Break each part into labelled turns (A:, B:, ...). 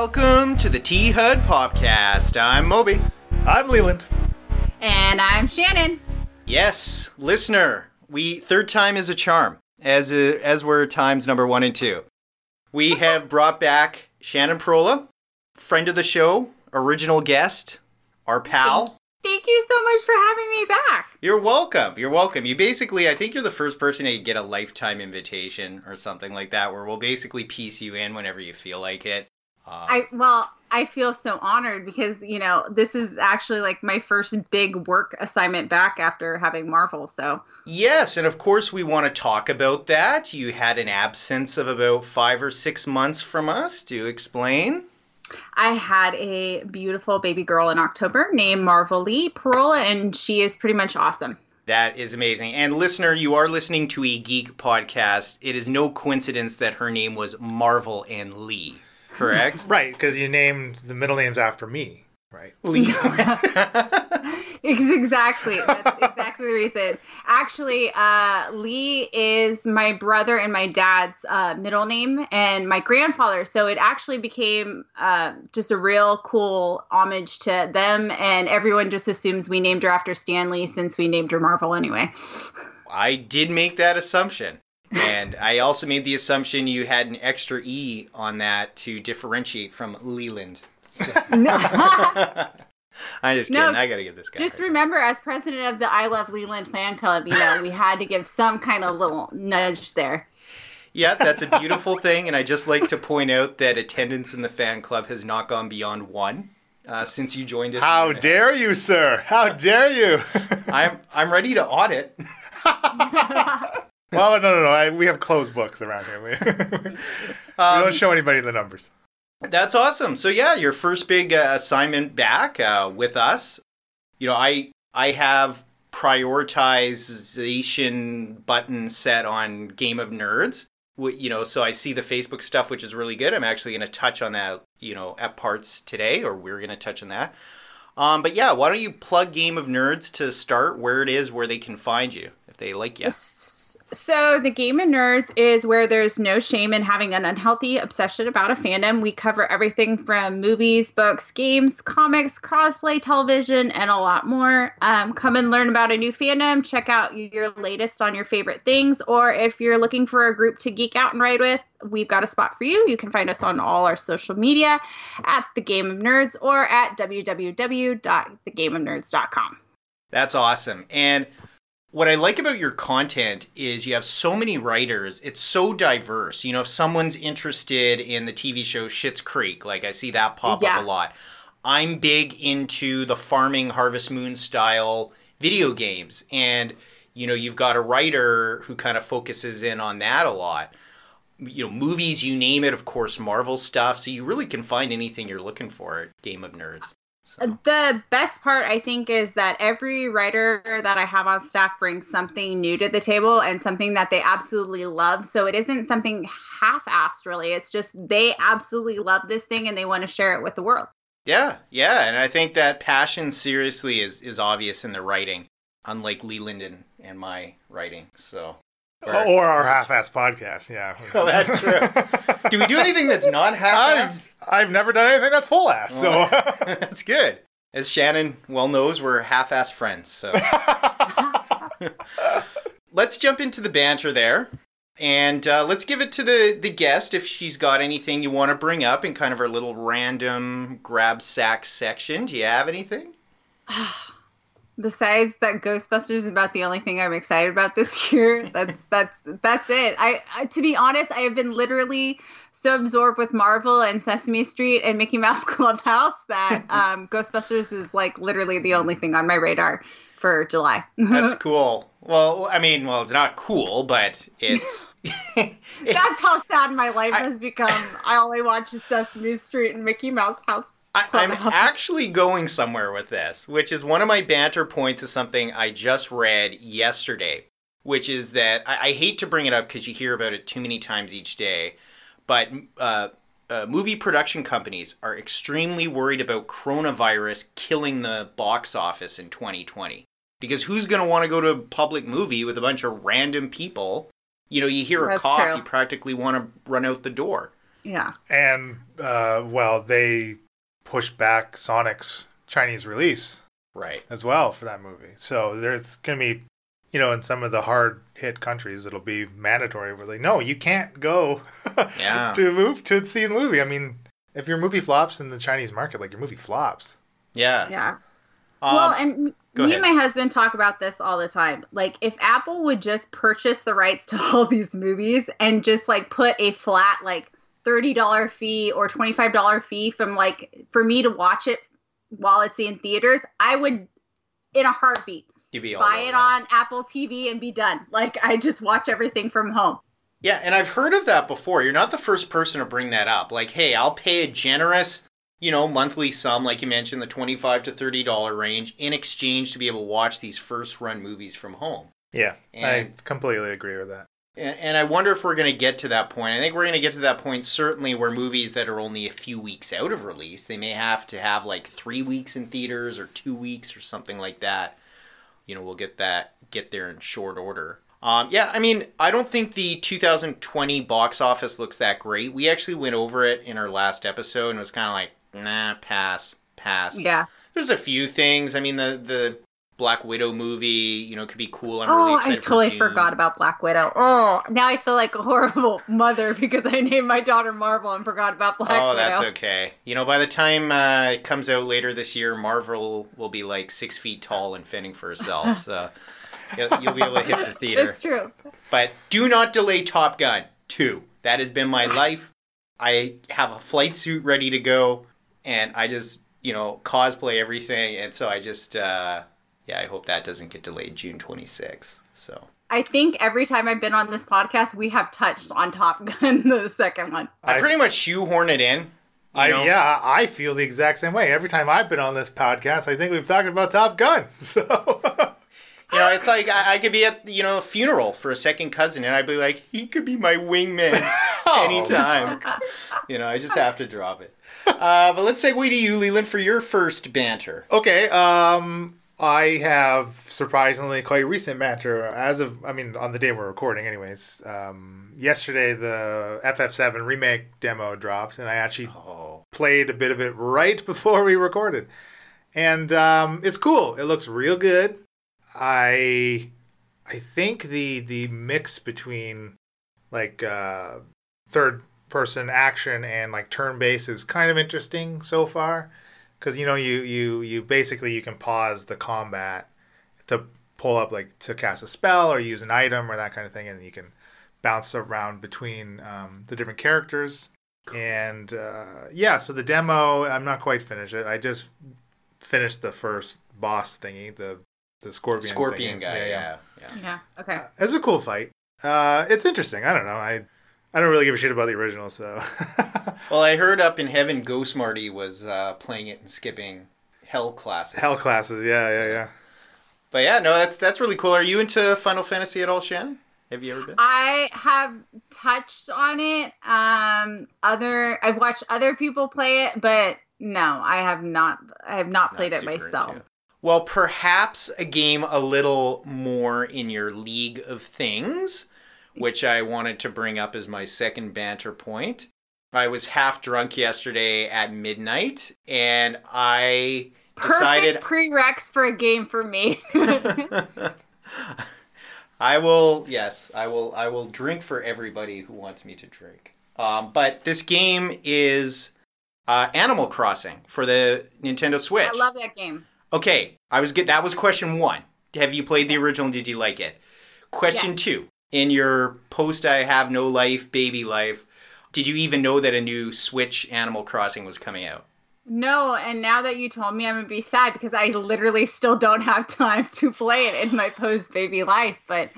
A: Welcome to the T HUD Podcast. I'm Moby.
B: I'm Leland.
C: And I'm Shannon.
A: Yes, listener, we third time is a charm, as a, as were times number one and two. We have brought back Shannon Parola, friend of the show, original guest, our pal.
C: Thank you so much for having me back.
A: You're welcome. You're welcome. You basically, I think you're the first person to get a lifetime invitation or something like that, where we'll basically piece you in whenever you feel like it. Uh,
C: I well, I feel so honored because you know this is actually like my first big work assignment back after having Marvel. So
A: Yes, and of course we want to talk about that. You had an absence of about five or six months from us. Do explain?
C: I had a beautiful baby girl in October named Marvel Lee Parola, and she is pretty much awesome.
A: That is amazing. And listener, you are listening to a geek podcast. It is no coincidence that her name was Marvel and Lee, correct?
B: Right, because you named the middle names after me, right?
A: Lee.
C: Exactly that's exactly the reason. Actually, uh, Lee is my brother and my dad's uh, middle name, and my grandfather. So it actually became uh, just a real cool homage to them, and everyone just assumes we named her after Stan Lee since we named her Marvel anyway.
A: I did make that assumption. And I also made the assumption you had an extra E on that to differentiate from Leland. So- I'm just kidding.
C: No,
A: I gotta get this guy.
C: Just
A: right.
C: remember, as president of the I Love Leland fan club, you know we had to give some kind of little nudge there.
A: Yeah, that's a beautiful thing, and I just like to point out that attendance in the fan club has not gone beyond one uh, since you joined us.
B: How dare you, sir? How dare you?
A: I'm I'm ready to audit.
B: Well, no, no, no. I, we have closed books around here. We, we
A: Um,
B: don't show anybody the numbers.
A: That's awesome. So yeah, your first big uh, assignment back uh, with us. You know, I I have prioritization button set on Game of Nerds. You know, so I see the Facebook stuff, which is really good. I'm actually going to touch on that. You know, at parts today, or we're going to touch on that. Um, but yeah, why don't you plug Game of Nerds to start where it is, where they can find you if they like you.
C: So, the Game of Nerds is where there's no shame in having an unhealthy obsession about a fandom. We cover everything from movies, books, games, comics, cosplay, television, and a lot more. Um, come and learn about a new fandom. Check out your latest on your favorite things. Or if you're looking for a group to geek out and ride with, we've got a spot for you. You can find us on all our social media at The Game of Nerds or at www.thegameofnerds.com.
A: That's awesome. And what I like about your content is you have so many writers. It's so diverse. You know, if someone's interested in the TV show Schitt's Creek, like I see that pop
C: Yeah.
A: up a lot. I'm big into the farming Harvest Moon style video games. And, you know, you've got a writer who kind of focuses in on that a lot. You know, movies, you name it, of course, Marvel stuff. So you really can find anything you're looking for at Game of Nerds. So.
C: The best part, I think, is that every writer that I have on staff brings something new to the table and something that they absolutely love. So it isn't something half assed, really. It's just they absolutely love this thing and they want to share it with the world.
A: Yeah, yeah, and I think that passion seriously is is obvious in the writing, unlike Leland and, and my writing. So,
B: Or our half-ass podcast. Yeah.
A: Oh, that's true. do we do anything that's not half-assed?
B: I've, I've never done anything that's full-ass. So
A: that's good. As Shannon well knows, we're half-assed friends. So, let's jump into the banter there. And uh, let's give it to the, the guest if she's got anything you want to bring up in kind of our little random grab sack section. Do you have anything?
C: Besides that Ghostbusters is about the only thing I'm excited about this year. That's that's that's it. I, I to be honest, I have been literally so absorbed with Marvel and Sesame Street and Mickey Mouse Clubhouse that um, Ghostbusters is like literally the only thing on my radar for July.
A: That's cool. Well, I mean, well, it's not cool, but it's.
C: That's how sad my life
A: I-
C: has become. I only watch Sesame Street and Mickey Mouse House.
A: I, I'm actually going somewhere with this, which is one of my banter points is something I just read yesterday, which is that I, I hate to bring it up because you hear about it too many times each day, but uh, uh, movie production companies are extremely worried about coronavirus killing the box office in 2020. Because who's going to want to go to a public movie with a bunch of random people? You know, you hear a
C: That's
A: cough,
C: true.
A: you practically want to run out the door.
C: Yeah.
B: And uh, well, they pushed back Sonic's Chinese release
A: Right.
B: as well for that movie. So there's going to be, you know, in some of the hard hit countries, it'll be mandatory. Where like, no, you can't go
A: Yeah.
B: to move to see the movie. I mean, if your movie flops in the Chinese market, like your movie flops.
A: Yeah.
C: Yeah.
A: Um,
C: well, and
A: go
C: me
A: ahead.
C: and my husband talk about this all the time. Like, if Apple would just purchase the rights to all these movies and just like put a flat like thirty dollar fee or twenty five dollar fee from like for me to watch it while it's in theaters, I would in a heartbeat
A: You'd be
C: buy it
A: that.
C: on Apple TV and be done. Like, I just watch everything from home.
A: Yeah, and I've heard of that before. You're not the first person to bring that up. Like, hey, I'll pay a generous, you know, monthly sum, like you mentioned, the twenty-five to thirty dollar range, in exchange to be able to watch these first-run movies from home.
B: Yeah, I completely agree with that.
A: And, and I wonder if we're going to get to that point. I think we're going to get to that point certainly where movies that are only a few weeks out of release, they may have to have like three weeks in theaters or two weeks or something like that. You know, we'll get that get there in short order. Um, yeah, I mean, I don't think the 2020 box office looks that great. We actually went over it in our last episode and it was kind of like, nah, pass, pass.
C: Yeah.
A: There's a few things. I mean, the the Black Widow movie, you know, could be cool. I'm
C: oh,
A: really
C: I
A: excited for
C: totally
A: Dune.
C: forgot about Black Widow. Oh, now I feel like a horrible mother because I named my daughter Marvel and forgot about Black
A: oh,
C: Widow.
A: Oh, that's okay. You know, by the time uh, it comes out later this year, Marvel will be like six feet tall and fending for herself. So you'll, you'll be able to hit the theater.
C: That's true.
A: But do not delay Top Gun 2. That has been my life. I have a flight suit ready to go, and I just, you know, cosplay everything. And so I just, uh, yeah, I hope that doesn't get delayed June 26th. So.
C: I think every time I've been on this podcast, we have touched on Top Gun, the second one.
A: I,
B: I-
A: pretty much shoehorn it in.
B: I,
A: know?
B: yeah, I feel the exact same way. Every time I've been on this podcast, I think we've talked about Top Gun. So
A: You know, it's like I, I could be at you know a funeral for a second cousin, and I'd be like, he could be my wingman anytime. you know, I just have to drop it. Uh, but let's segue to you, Leland, for your first banter.
B: Okay, um I have surprisingly quite recent matter as of I mean on the day we're recording anyways. Um yesterday the FF7 remake demo dropped and I actually
A: Oh,
B: played a bit of it right before we recorded. And um it's cool. It looks real good. I I think the the mix between like uh third person action and like turn based is kind of interesting so far because you know you you you basically you can pause the combat to pull up like to cast a spell or use an item or that kind of thing and you can bounce around between um, the different characters. And uh, yeah so the demo i'm not quite finished it. I just finished the first boss thingy the the scorpion I don't know i i don't really give a shit about the original so
A: Well, I heard up in heaven, Ghost Marty was uh, playing it and skipping hell classes.
B: hell classes yeah yeah yeah
A: But yeah, no, that's that's really cool. Are you into Final Fantasy at all, Shannon? Have you ever been?
C: I have touched on it. Um, other I've watched other people play it, but no, I have not. I have not played
A: Not
C: it myself.
A: into. Well, perhaps a game a little more in your league of things, which I wanted to bring up as my second banter point. I was half drunk yesterday at midnight, and I decided
C: Perfect prereqs for a game for me.
A: I will, yes, I will. I will drink for everybody who wants me to drink. Um, but this game is uh, Animal Crossing for the Nintendo Switch.
C: I love that game.
A: Okay, I was good. That was question one. Have you played the original? Did you like it? Question
C: Yeah.
A: two. In your post, I have no life, baby life. Did you even know that a new Switch Animal Crossing was coming out?
C: No, and now that you told me, I'm gonna be sad because I literally still don't have time to play it in my post baby life. But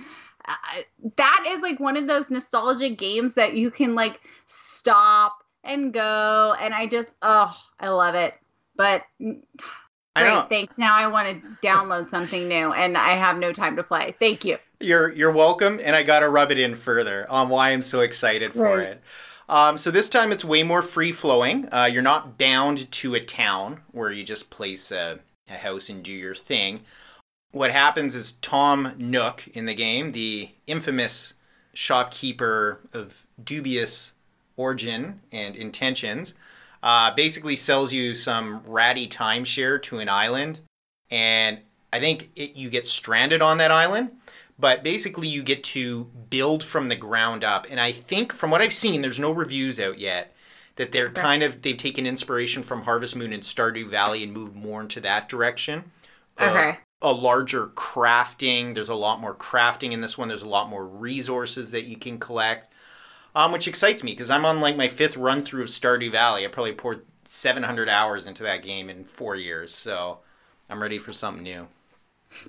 C: uh, that is like one of those nostalgic games that you can like stop and go, and I just oh, I love it. But
A: I
C: great, thanks. Now I want to download something new, and I have no time to play. Thank you.
A: You're you're welcome, and I gotta rub it in further on why I'm so excited for
C: Right.
A: it. Um, so this time it's way more free flowing. Uh, you're not bound to a town where you just place a, a house and do your thing. What happens is Tom Nook in the game, the infamous shopkeeper of dubious Origin and Intentions. Uh, basically sells you some ratty timeshare to an island, and I think it, you get stranded on that island. But basically, you get to build from the ground up. And I think, from what I've seen, there's no reviews out yet that they're kind of they've taken inspiration from Harvest Moon and Stardew Valley and moved more into that direction. Uh,
C: Okay.
A: a larger crafting. There's a lot more crafting in this one. There's a lot more resources that you can collect, um, which excites me because I'm on like my fifth run through of Stardew Valley. I probably poured 700 hours into that game in four years, so I'm ready for something new.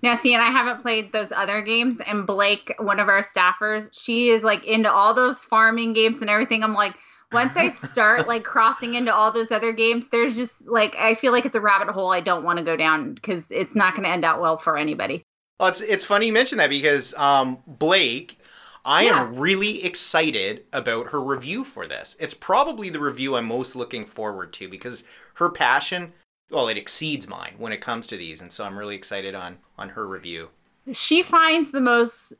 C: Now, see, and I haven't played those other games. And Blake, one of our staffers, she is like into all those farming games and everything. I'm like, once I start like crossing into all those other games, there's just like I feel like it's a rabbit hole I don't want to go down because it's not going to end out well for anybody.
A: Well, it's it's funny you mention that because um, Blake, I
C: Yeah.
A: am really excited about her review for this. It's probably the review I'm most looking forward to because her passion, well, it exceeds mine when it comes to these, and so I'm really excited on on her review.
C: She finds the most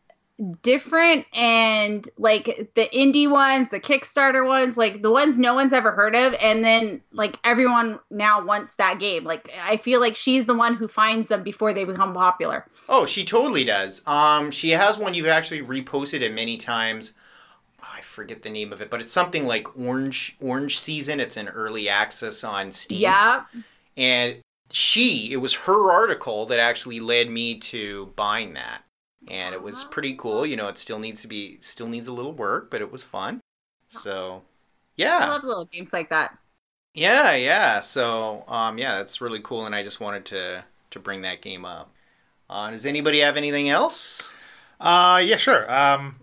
C: different and like the indie ones, the Kickstarter ones, like the ones no one's ever heard of, and then like everyone now wants that game. Like I feel like she's the one who finds them before they become popular.
A: Oh, she totally does. Um, she has one you've actually reposted it many times. Oh, I forget the name of it, but it's something like Orange Orange Season. It's an early access on Steam.
C: Yeah.
A: And she, it was her article that actually led me to buying that. And it was pretty cool. You know, it still needs to be still needs a little work, but it was fun. So, yeah.
C: I love little games like that.
A: Yeah, yeah. So, um yeah, that's really cool and I just wanted to to bring that game up. Uh, does anybody have anything else?
B: Uh, yeah, sure. Um,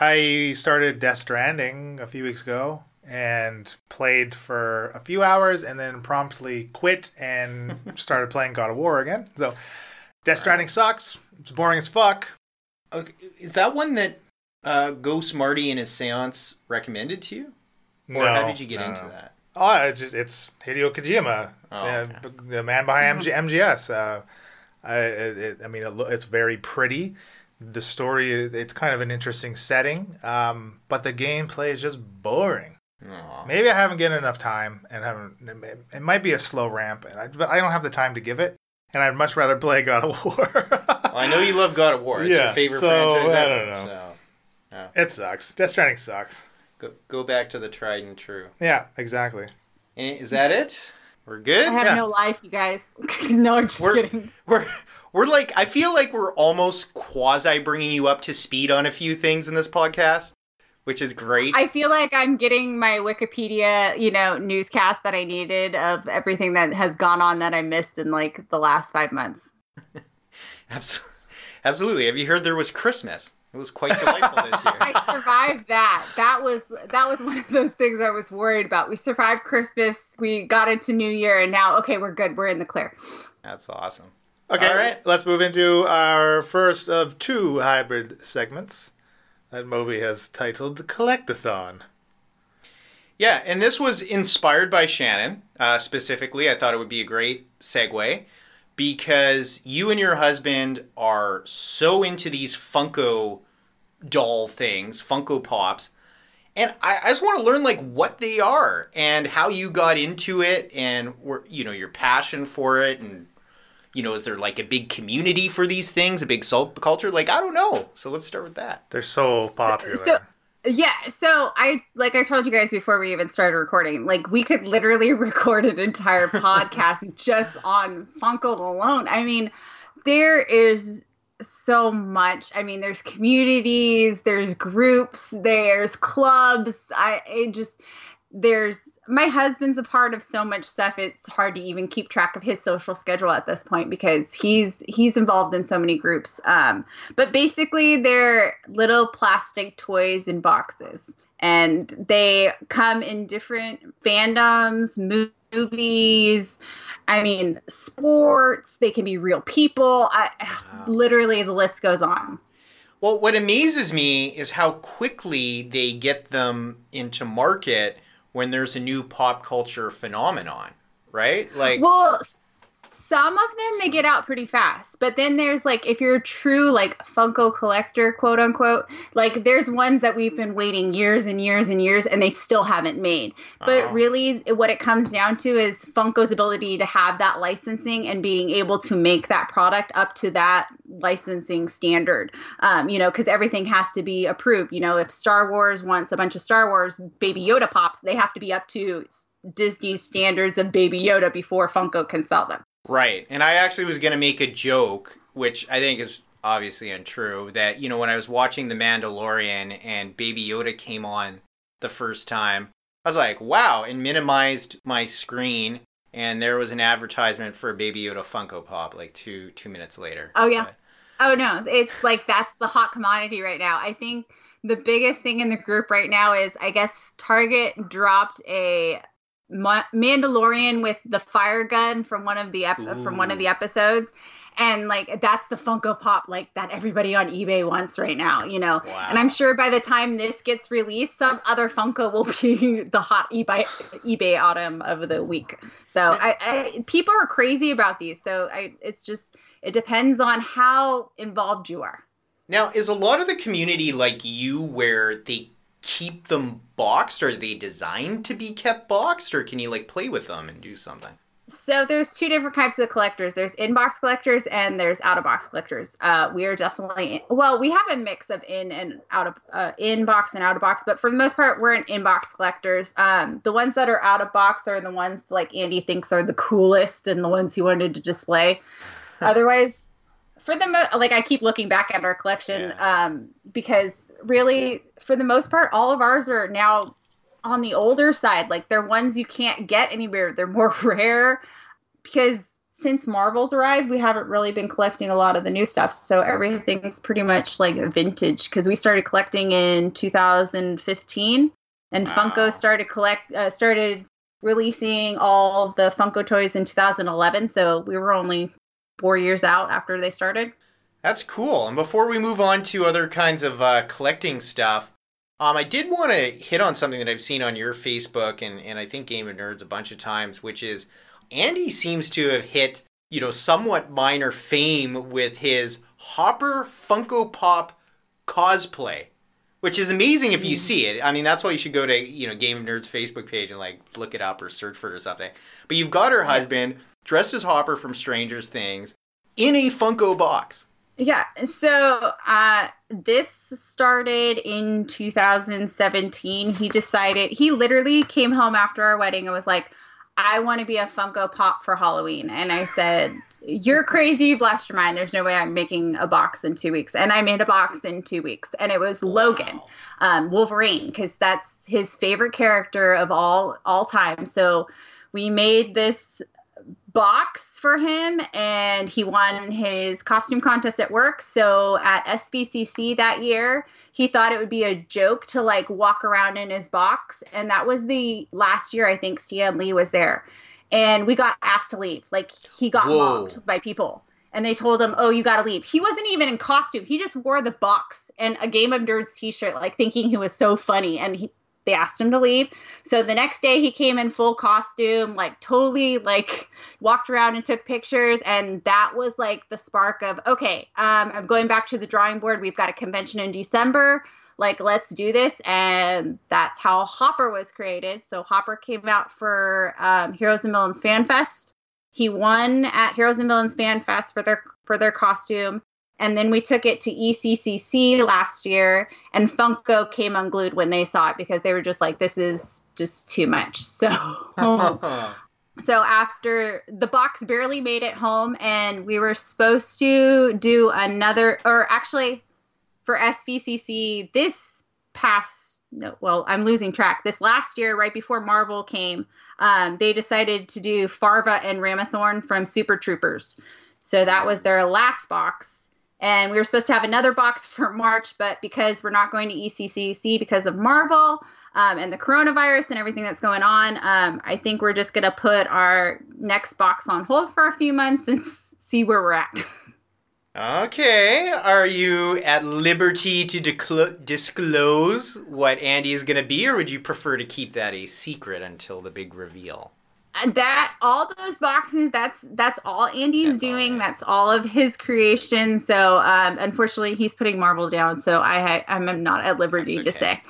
B: I started Death Stranding a few weeks ago and played for a few hours and then promptly quit and started playing God of War again. So, Death Stranding sucks. It's boring as fuck.
A: Okay, is that one that uh, Ghost Marty and his seance recommended to you? Or how did you get
B: no,
A: into
B: no.
A: that?
B: Oh, it's just it's Hideo Kojima,
A: Oh,
B: uh,
A: okay.
B: the man behind MG, MGS. Uh, I, it, it- I mean, it, lo- it's very pretty. The story, it's kind of an interesting setting, um, but the gameplay is just boring.
A: Aw.
B: Maybe I haven't given enough time, and haven't. It, it might be a slow ramp, and I, but I don't have the time to give it. And I'd much rather play God of War.
A: Well, I know you love God of War. It's
B: Yeah,
A: your favorite
B: so,
A: franchise
B: I don't know.
A: So
B: it sucks. Death Stranding sucks.
A: go, go back to the tried and true.
B: Yeah, exactly.
A: Eh, Is that it? We're good.
C: I have
B: Yeah.
C: no life, you guys. no, I'm just
A: We're-
C: kidding.
A: We're we're like I feel like we're almost quasi bringing you up to speed on a few things in this podcast, which is great.
C: I feel like I'm getting my Wikipedia, you know, newscast that I needed of everything that has gone on that I missed in like the last five months.
A: Abs- Absolutely. Have you heard there was Christmas? It was quite delightful this year.
C: I survived that. That was that was one of those things I was worried about. We survived Christmas. We got into New Year, and now okay, we're good. We're in the clear.
A: That's awesome.
B: Okay,
A: All right.
B: let's move into our first of two hybrid segments that Moby has titled the Collectathon.
A: Yeah, and this was inspired by Shannon uh, specifically. I thought it would be a great segue because you and your husband are so into these Funko doll things, Funko Pops. And I, I just want to learn like what they are and how you got into it and where you know your passion for it and you know is there like a big community for these things, a big subculture? Like I don't know. So let's start with that.
B: They're so popular.
C: so- Yeah, so I like I told you guys before we even started recording, like we could literally record an entire podcast just on Funko alone. I mean, there is so much. I mean, there's communities, there's groups, there's clubs. I it just there's my husband's a part of so much stuff it's hard to even keep track of his social schedule at this point because he's he's involved in so many groups. Um but basically they're little plastic toys in boxes and they come in different fandoms movies i mean sports they can be real people. I,
A: Wow.
C: literally the list goes on.
A: Well, what amazes me is how quickly they get them into market when there's a new pop culture phenomenon, right? Like,
C: well some of them they get out pretty fast but then there's like if you're a true like funko collector quote unquote like there's ones that we've been waiting years and years and years and they still haven't made. But
A: Oh.
C: really what it comes down to is funko's ability to have that licensing and being able to make that product up to that licensing standard. Um, you know because everything has to be approved. You know if star wars wants a bunch of star wars baby yoda pops they have to be up to disney's standards of baby yoda before funko can sell them
A: Right. And I actually was going to make a joke, which I think is obviously untrue, that, you know, when I was watching The Mandalorian and Baby Yoda came on the first time, I was like, wow, and minimized my screen. And there was an advertisement for a Baby Yoda Funko Pop like two two minutes later.
C: Oh, yeah.
A: But-
C: Oh no, it's like that's the hot commodity right now. I think the biggest thing in the group right now is I guess Target dropped a Ma- Mandalorian with the fire gun from one of the ep- from one of the episodes. And like that's the Funko Pop like that everybody on eBay wants right now, you know.
A: Wow.
C: And I'm sure by the time this gets released, some other Funko will be the hot eBay eBay autumn of the week. So I, I people are crazy about these. So I it's just it depends on how involved you are.
A: Now, is a lot of the community like you where they keep them boxed? Are they designed to be kept boxed? Or can you like play with them and do something?
C: So there's two different types of collectors. There's in-box collectors and there's out-of-box collectors. Uh, we are definitely well, we have a mix of in and out of uh, in-box and out-of-box, but for the most part, we're in in-box collectors. Um, the ones that are out-of-box are the ones like Andy thinks are the coolest and the ones he wanted to display. Otherwise, for the mo- like I keep looking back at our collection um, because really, for the most part, all of ours are now on the older side. Like they're ones you can't get anywhere. They're more rare because since Marvel's arrived, we haven't really been collecting a lot of the new stuff. So everything's pretty much like vintage because we started collecting in 2015, and
A: Wow.
C: Funko started collect uh, started releasing all the Funko toys in 2011. So we were only four years out after they started.
A: That's cool. And before we move on to other kinds of uh, collecting stuff, um, I did want to hit on something that I've seen on your Facebook and, and I think Game of Nerds a bunch of times, which is Andy seems to have hit, you know, somewhat minor fame with his Hopper Funko Pop cosplay, which is amazing if you see it. I mean, that's why you should go to, you know, Game of Nerds Facebook page and like look it up or search for it or something. But you've got her husband dressed as Hopper from Stranger's Things in a Funko box.
C: Yeah. So uh, this started in 2017. He decided, he literally came home after our wedding and was like, I want to be a Funko Pop for Halloween. And I said, You're crazy. You've lost your mind. There's no way I'm making a box in two weeks. And I made a box in two weeks. And it was Logan, um, Wolverine, because that's his favorite character of all all time. So we made this box for him and he won his costume contest at work. So at SBCC that year he thought it would be a joke to like walk around in his box and that was the last year I think Stan Lee was there. And we got asked to leave. Like he got
A: Whoa.
C: mocked by people and they told him oh you got to leave. He wasn't even in costume. He just wore the box and a game of nerds t-shirt like thinking he was so funny and he they asked him to leave so the next day he came in full costume, like totally like walked around and took pictures and that was like the spark of okay, um I'm going back to the drawing board. We've got a convention in December. Like let's do this and that's how Hopper was created. So Hopper came out for um, Heroes and Villains Fan Fest. He won at Heroes and Villains Fan Fest for their for their costume. And then we took it to ECCC last year, and Funko came unglued when they saw it because they were just like, "This is just too much." So, so after the box barely made it home, and we were supposed to do another, or actually, for SVCC this past, no, well, I'm losing track. This last year, right before Marvel came, um, they decided to do Farva and Ramathorn from Super Troopers. So that was their last box. And we were supposed to have another box for March, but because we're not going to ECCC because of Marvel um, and the coronavirus and everything that's going on, um, I think we're just going to put our next box on hold for a few months and see where we're at.
A: Okay, are you at liberty to disclose what Andy is going to be, or would you prefer to keep that a secret until the big reveal?
C: And that all those boxes that's that's all Andy's
A: That's
C: doing
A: right.
C: that's all of his creation so um unfortunately he's putting Marvel down so I I'm not at liberty
A: That's
C: to say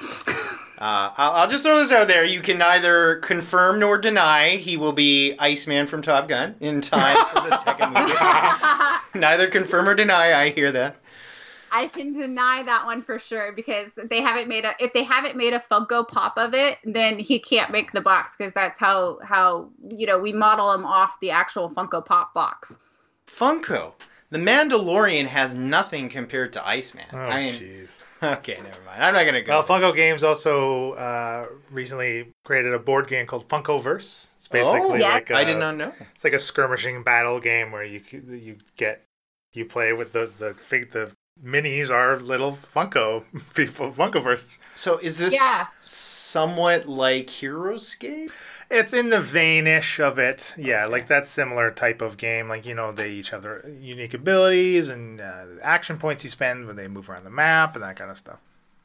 A: Uh, I'll, I'll just throw this out there. You can neither confirm nor deny he will be Iceman from Top Gun in time for the second movie. neither confirm or deny. I hear that.
C: I can deny that one for sure because they haven't made a if they haven't made a Funko Pop of it, then he can't make the box because that's how how you know we model him off the actual Funko Pop box.
A: Funko. The Mandalorian has nothing compared to Iceman.
B: Oh,
A: I mean,
B: jeez.
A: okay, never mind. I'm not gonna go.
B: Well, Funko Games also uh, recently created a board game called Funkoverse. It's basically
A: Oh,
C: yeah.
B: like a,
A: I did not know.
B: It's like a skirmishing battle game where you you get you play with the the fig the minis are little Funko people Funkoverse.
A: So is this
C: Yeah.
A: somewhat like HeroScape?
B: It's in the veinish of it, yeah, like that similar type of game. Like you know, they each have their unique abilities and uh, action points you spend when they move around the map and that kind of stuff.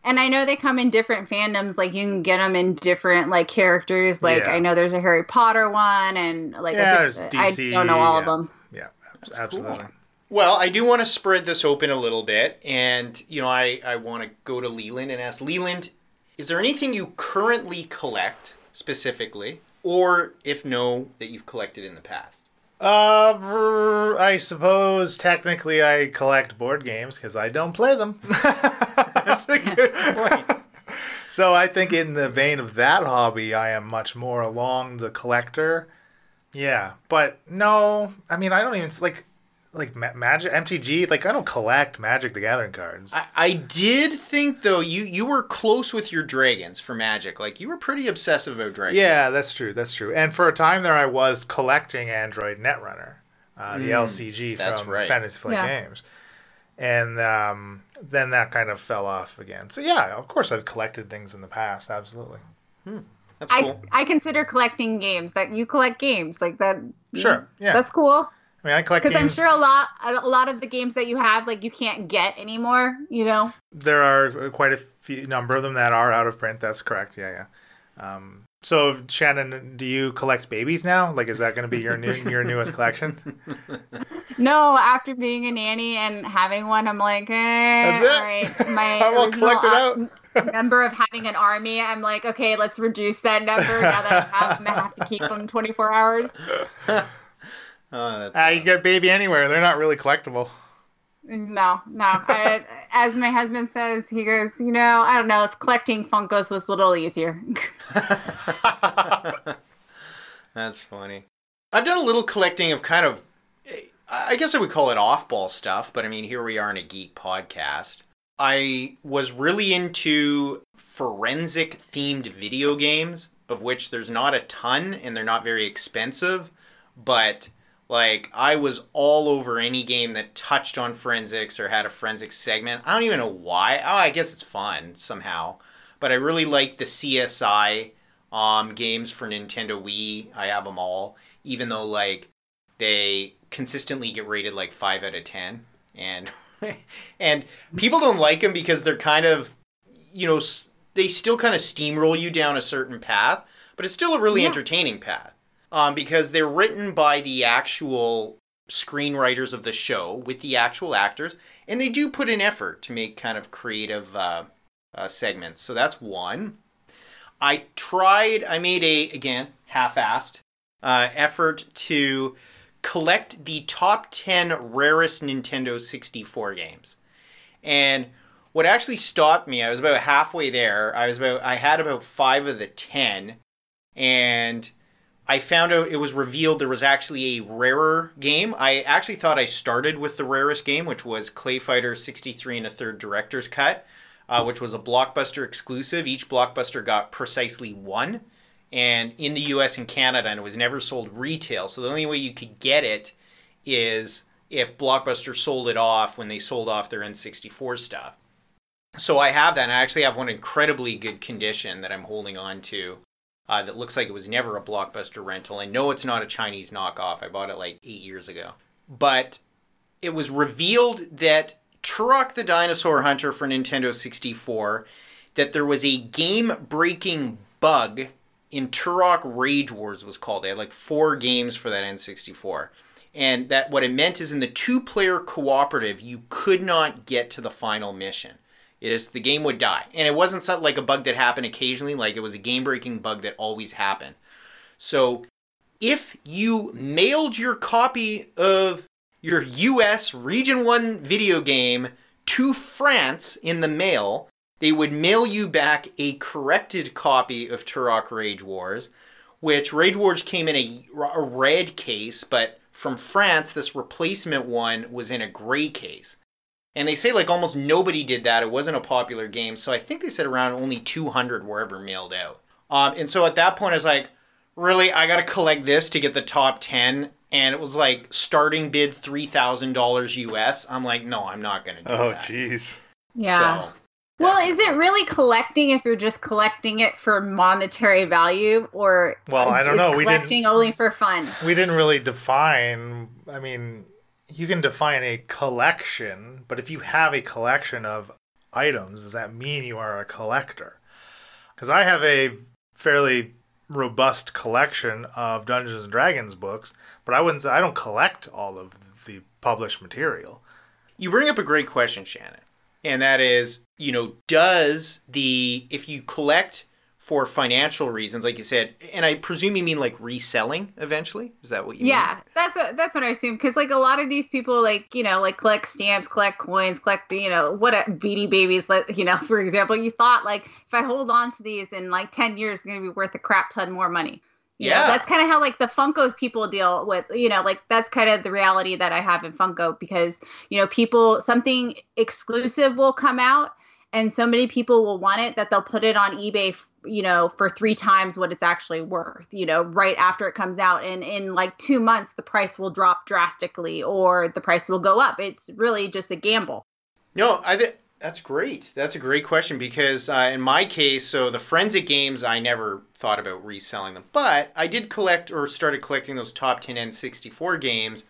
C: And I know they come in different fandoms. Like you can get them in different like characters. Like
B: Yeah.
C: I know there's a Harry Potter one, and like a
B: Yeah,
C: diff-
B: there's DC,
C: I don't know all of them.
B: Yeah,
A: That's
B: absolutely.
A: cool. Well, I do want to spread this open a little bit, and you know, I I want to go to Leland and ask Leland, is there anything you currently collect specifically, or if no, that you've collected in the past?
B: Uh, I suppose technically I collect board games because I don't play them.
A: That's a good point.
B: so I think in the vein of that hobby, I am much more along the collector. Yeah, but no, I mean I don't even like like ma- Magic MTG. Like I don't collect Magic the Gathering cards.
A: I, I did think though you you were close with your dragons for Magic. Like you were pretty obsessive about dragons.
B: Yeah, that's true. That's true. And for a time there, I was collecting Android Netrunner, uh, the LCG
A: Mm, that's
B: from
A: right.
B: Fantasy Flight
C: Yeah.
B: Games, and um, then that kind of fell off again. So yeah, of course I've collected things in the past. Absolutely.
A: That's
C: I
A: cool.
C: I consider collecting games that you collect games like that.
B: Sure. Yeah.
C: That's cool.
B: I mean, I collect
C: Because I'm sure a lot, a lot of the games that you have, like you can't get anymore. You know,
B: there are quite a few number of them that are out of print. That's correct. Yeah, yeah. Um, so Shannon, do you collect babies now? Like, is that going to be your new your newest collection?
C: no. After being a nanny and having one, I'm like, eh,
B: That's it?
C: all right. My
B: I will
C: original
B: collect it out.
C: number of having an army, I'm like, okay, let's reduce that number. Now that I have them, I have to keep them 24 hours.
A: Oh, that's
B: Ah, you get baby anywhere. They're not really collectible.
C: No, no. I, as my husband says, he goes, you know, I don't know. if Collecting Funkos was a little easier.
A: That's funny. I've done a little collecting of kind of, I guess I would call it off-ball stuff, but I mean, here we are in a geek podcast. I was really into forensic-themed video games, of which there's not a ton, and they're not very expensive, but like I was all over any game that touched on forensics or had a forensic segment. I don't even know why. Oh, I guess it's fun somehow. But I really like the CSI um, games for Nintendo Wii. I have them all, even though like they consistently get rated like five out of ten, and and people don't like them because they're kind of you know they still kind of steamroll you down a certain path, but it's still a really
C: Yeah.
A: entertaining path um, because they're written by the actual screenwriters of the show with the actual actors, and they do put an effort to make kind of creative uh, uh, segments. So that's one. I tried. I made a again half-assed uh, effort to collect the top ten rarest Nintendo 64 games, and what actually stopped me, I was about halfway there. I was about I had about five of the ten, and I found out it was revealed there was actually a rarer game. I actually thought I started with the rarest game, which was Clay Fighter 63 and a third director's cut, uh, which was a blockbuster exclusive. Each blockbuster got precisely one, and in the U.S. and Canada, and it was never sold retail. So the only way you could get it is if Blockbuster sold it off when they sold off their N64 stuff. So I have that, and I actually have one incredibly good condition that I'm holding on to uh, that looks like it was never a Blockbuster rental. And no, it's not a Chinese knockoff. I bought it like eight years ago. But it was revealed that Turok the Dinosaur Hunter for Nintendo 64, that there was a game breaking bug in Turok Rage Wars was called. They had like four games for that N64. And that what it meant is in the two player cooperative, you could not get to the final mission. It is the game would die. And it wasn't something like a bug that happened occasionally, like it was a game breaking bug that always happened. So if you mailed your copy of your US Region 1 video game to France in the mail, they would mail you back a corrected copy of Turok Rage Wars, which Rage Wars came in a, a red case, but from France, this replacement one was in a gray case. And they say like almost nobody did that. It wasn't a popular game. So I think they said around only 200 were ever mailed out. Um, and so at that point, I was like, really, I got to collect this to get the top 10. And it was like starting bid $3,000 US. I'm like, no, I'm not going to do
B: Oh,
A: that.
B: Oh, jeez.
C: Yeah.
A: So,
C: Well, is it really collecting if you're just collecting it for monetary value, or
B: Well, I don't
C: is
B: know. We didn't-
C: collecting only for fun?
B: We didn't really define. I mean, you can define a collection, but if you have a collection of items, does that mean you are a collector? Because I have a fairly robust collection of Dungeons and Dragons books, but I wouldn't. say I don't collect all of the published material.
A: You bring up a great question, Shannon. And that is, you know, does the, if you collect for financial reasons, like you said, and I presume you mean like reselling eventually? Is that what you mean?
C: Yeah, that's what that's what I assume. Because like a lot of these people, like you know, like collect stamps, collect coins, collect you know what a Beanie Babies. You know, for example, you thought like if I hold on to these in like ten years, it's gonna be worth a crap ton more money. You know,
A: Yeah.
C: that's kind of how like the Funkos people deal with. You know, like that's kind of the reality that I have in Funko because you know people something exclusive will come out and so many people will want it that they'll put it on eBay, you know, for three times what it's actually worth, you know, right after it comes out. And in like two months, the price will drop drastically or the price will go up. It's really just a gamble.
A: No, I think that's great. That's a great question because uh, in my case, so the forensic games, I never thought about reselling them, but I did collect or started collecting those top 10 N64 games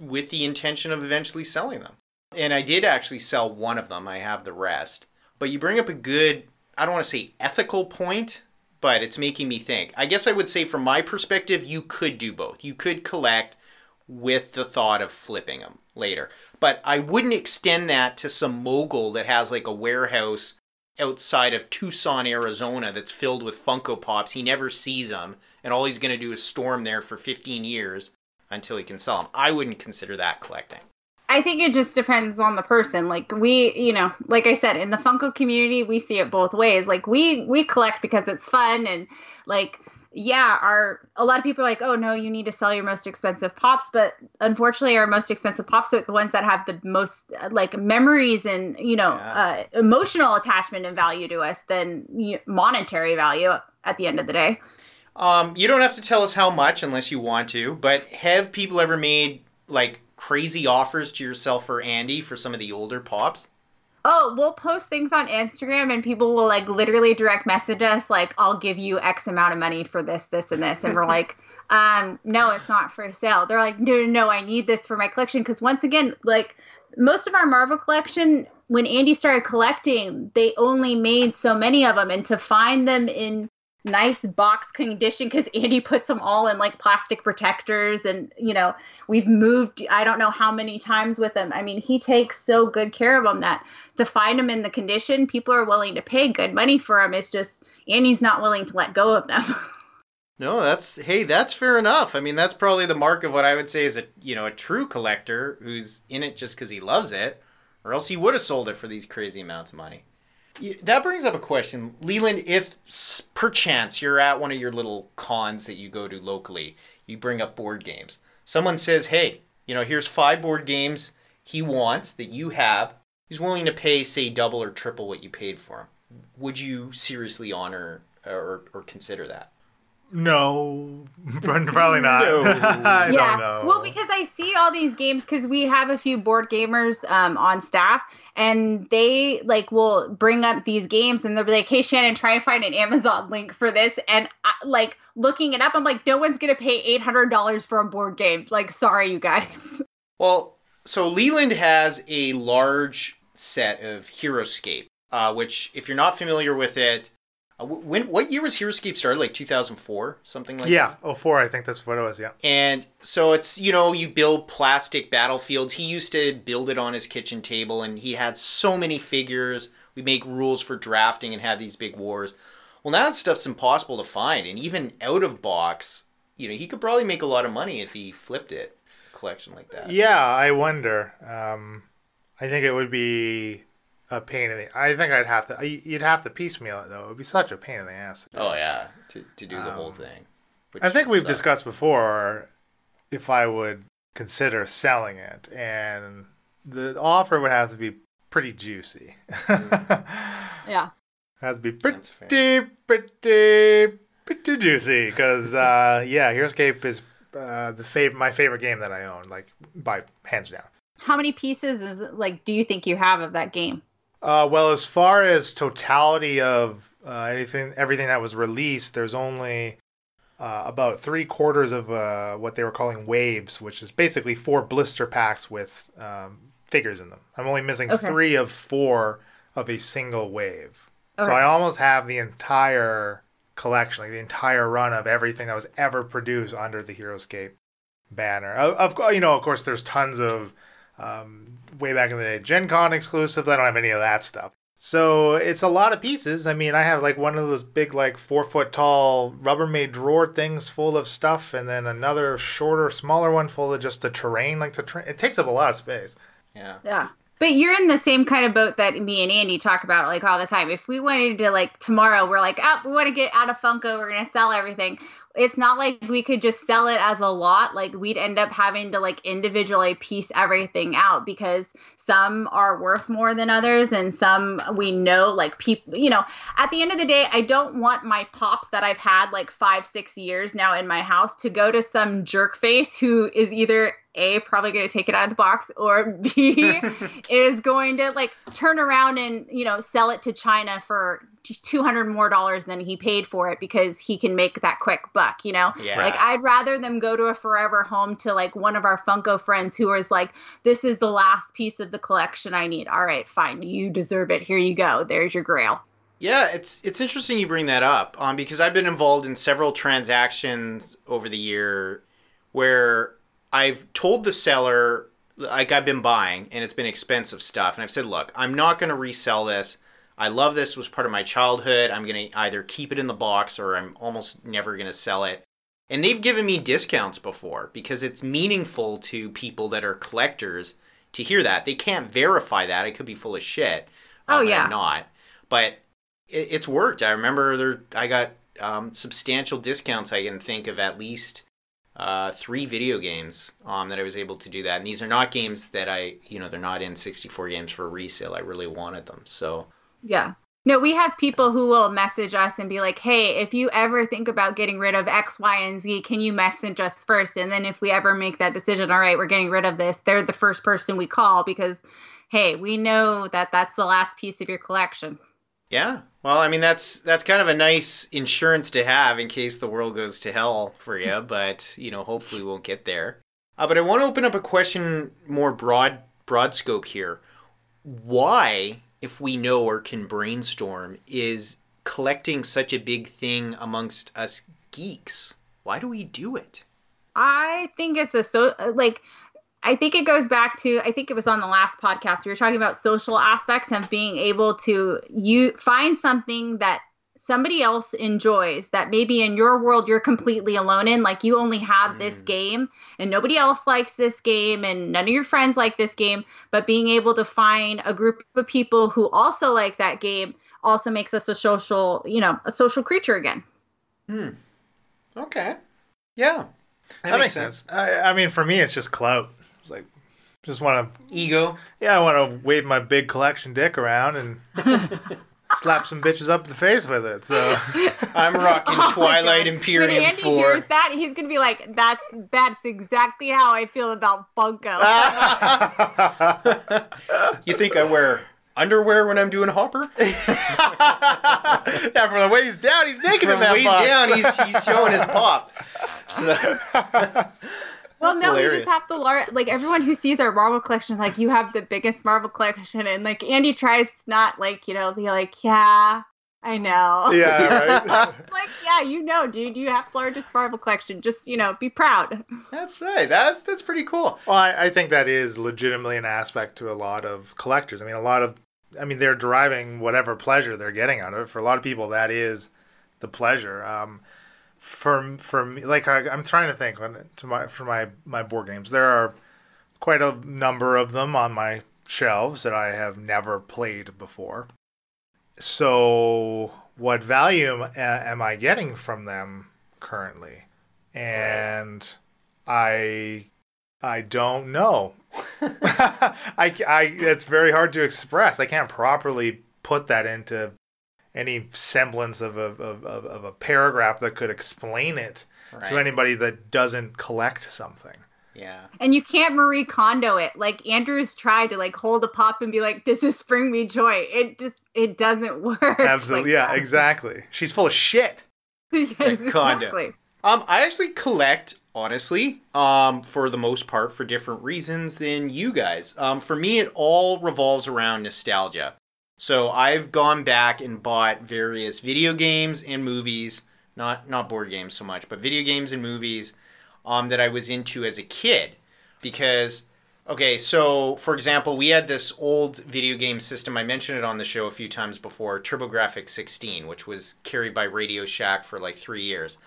A: with the intention of eventually selling them. And I did actually sell one of them. I have the rest. But you bring up a good, I don't want to say ethical point, but it's making me think. I guess I would say from my perspective, you could do both. You could collect with the thought of flipping them later. But I wouldn't extend that to some mogul that has like a warehouse outside of Tucson, Arizona that's filled with Funko Pops. He never sees them, and all he's going to do is store 'em there for 15 years until he can sell them. I wouldn't consider that collecting.
C: I think it just depends on the person. Like we, you know, like I said, in the Funko community, we see it both ways. Like we we collect because it's fun and like yeah, our a lot of people are like, "Oh no, you need to sell your most expensive pops," but unfortunately our most expensive pops are the ones that have the most like memories and, you know,
A: Yeah.
C: uh, emotional attachment and value to us than monetary value at the end of the day.
A: Um, you don't have to tell us how much unless you want to, but have people ever made like crazy offers to yourself or Andy for some of the older pops?
C: Oh, we'll post things on Instagram and people will like literally direct message us like I'll give you X amount of money for this, this, and this. And we're like, um, no, it's not for sale. They're like, no, no, no, I need this for my collection. Cause once again, like most of our Marvel collection, when Andy started collecting, they only made so many of them. And to find them in nice box condition because Andy puts them all in like plastic protectors and you know we've moved I don't know how many times with them. I mean he takes so good care of them that to find them in the condition people are willing to pay good money for them. It's just Andy's not willing to let go of them.
A: No, that's hey, that's fair enough. I mean, that's probably the mark of what I would say is a you know a true collector who's in it just because he loves it, or else he would have sold it for these crazy amounts of money. Y- That brings up a question, Leland. If s- perchance you're at one of your little cons that you go to locally, you bring up board games. Someone says, "Hey, you know, here's five board games he wants that you have. He's willing to pay, say, double or triple what you paid for him." Would you seriously honor or, or consider that?
B: No, probably not.
A: No.
B: I
C: yeah.
B: don't know.
C: Well, because I see all these games because we have a few board gamers um, on staff, and they like will bring up these games, and they'll be like, "Hey, Shannon, try and find an Amazon link for this." And I, like looking it up, I'm like, "No one's gonna pay eight hundred dollars for a board game." Like, sorry, you guys.
A: Well, so Leland has a large set of HeroScape, uh, which, if you're not familiar with it, Uh, when what year was HeroScape started? Like 2004, something like that.
B: Yeah, oh four, I think that's what it was. Yeah.
A: And so it's, you know, you build plastic battlefields. He used to build it on his kitchen table and he had so many figures. We make rules for drafting and have these big wars. Well, now that stuff's impossible to find. And even out of box, you know, he could probably make a lot of money if he flipped it, a collection like that.
B: Yeah, I wonder. Um, I think it would be a pain in the. I think I'd have to. You'd have to piecemeal it though. It would be such a pain in the ass.
A: Oh, yeah, to, to do the whole thing.
B: Um, I think we've
A: sucks.
B: discussed before if I would consider selling it, and the offer would have to be pretty juicy.
C: Yeah.
B: have to be
A: That's fair.
B: pretty, pretty, pretty juicy. Because uh, yeah, HeroScape is uh, the fav- my favorite game that I own, like by hands down.
C: How many pieces is like do you think you have of that game?
B: Uh, well, as far as totality of uh, anything, everything that was released, there's only uh, about three quarters of uh, what they were calling waves, which is basically four blister packs with um, figures in them. I'm only missing
C: Okay.
B: three of four of a single wave. So. I almost have the entire collection, like the entire run of everything that was ever produced under the HeroScape banner. Of, of course, you know, of course, there's tons of um, way back in the day Gen Con exclusive. I don't have any of that stuff. So it's a lot of pieces. I mean, I have like one of those big, like four foot tall Rubbermaid drawer things full of stuff, and then another shorter, smaller one full of just the terrain. Like the terrain, it takes up a lot of space.
A: Yeah.
C: Yeah. But you're in the same kind of boat that me and Andy talk about like all the time. If we wanted to like tomorrow, we're like, oh, we want to get out of Funko, we're gonna sell everything. It's not like we could just sell it as a lot. Like we'd end up having to like individually piece everything out because some are worth more than others and some we know like people you know at the end of the day i don't want my pops that i've had like five six years now in my house to go to some jerk face who is either a probably going to take it out of the box or b is going to like turn around and you know sell it to china for 200 more dollars than he paid for it because he can make that quick buck you know?
A: Yeah.
C: like i'd rather them go to a forever home to like one of our funko friends who is like this is the last piece of the collection i need. All right fine you deserve it. Here you go. There's your grail.
A: Yeah, it's it's interesting you bring that up, um, because I've been involved in several transactions over the year where I've told the seller like I've been buying and it's been expensive stuff, and I've said, look, I'm not going to resell this. I love this. It was part of my childhood. I'm going to either keep it in the box or I'm almost never going to sell it. And they've given me discounts before because it's meaningful to people that are collectors to hear that. They can't verify that. It could be full of shit.
C: Oh,
A: um, and
C: yeah.
A: I'm not. But it, it's worked. I remember there. I got um, substantial discounts. I can think of at least uh, three video games um, that I was able to do that. And these are not games that I, you know, they're not N64 games for resale. I really wanted them. So
C: Yeah. No, we have people who will message us and be like, hey, if you ever think about getting rid of X, Y, and Z, can you message us first? And then if we ever make that decision, all right, we're getting rid of this, they're the first person we call because, hey, we know that that's the last piece of your collection.
A: Yeah. Well, I mean that's that's kind of a nice insurance to have in case the world goes to hell for you. but you know, hopefully we won't get there. Uh, but I want to open up a question more broad broad scope here. Why, if we know or can brainstorm, is collecting such a big thing amongst us geeks? Why do we do it?
C: I think it's a so like I think it goes back to I think it was on the last podcast we were talking about social aspects of being able to you find something that somebody else enjoys that maybe in your world you're completely alone in like you only have this
A: Mm.
C: game and nobody else likes this game and none of your friends like this game but being able to find a group of people who also like that game also makes us a social you know a social creature again
A: Hmm. Okay. Yeah.
B: That, makes sense. I, I mean, for me, it's just clout. It's like, just want to,
A: Ego.
B: yeah, I want to wave my big collection dick around and slap some bitches up in the face with it. So,
A: I'm rocking
C: Oh
A: Twilight
C: God.
A: Imperium
C: When Andy
A: 4.
C: hears that, he's gonna be like, "That's that's exactly how I feel about Funko."
A: You think I wear underwear when I'm doing Hopper?
B: yeah, from the waist down, he's naked in
A: From
B: that
A: waist
B: box.
A: down, he's, he's showing his pop. So,
C: well, no, we
A: hilarious.
C: just have to learn. Like everyone who sees our Marvel collection, like you have the biggest Marvel collection, and like Andy tries to not like you know be like, yeah, I know.
B: Yeah, right.
C: like, yeah, you know, dude, you have the largest Marvel collection. Just, you know, be proud.
A: That's right. That's that's pretty cool.
B: Well, I, I think that is legitimately an aspect to a lot of collectors. I mean, a lot of, I mean, they're deriving whatever pleasure they're getting out of it. For a lot of people, that is the pleasure. Um, for for me, like I, I'm trying to think when to my for my my board games, there are quite a number of them on my shelves that I have never played before. So, what value am, am I getting from them currently? And I I don't know. I, I it's very hard to express. I can't properly put that into any semblance of a, of, of, of a paragraph that could explain it
A: Right.
B: to anybody that doesn't collect something.
A: Yeah.
C: And you can't Marie Kondo it. Like Andrew's tried to like hold a pop and be like, "Does this bring me joy?" It just it doesn't work.
B: Absolutely.
C: like
B: yeah,
C: that.
B: exactly. She's full of shit.
C: yes,
A: Kondo.
C: exactly.
A: Um, I actually collect, honestly, um, for the most part, for different reasons than you guys. Um, for me, it all revolves around nostalgia. So I've gone back and bought various video games and movies, not not board games so much, but video games and movies um, that I was into as a kid. Because, okay, so for example, we had this old video game system. I mentioned it on the show a few times before, TurboGrafx 16, which was carried by Radio Shack for like three years.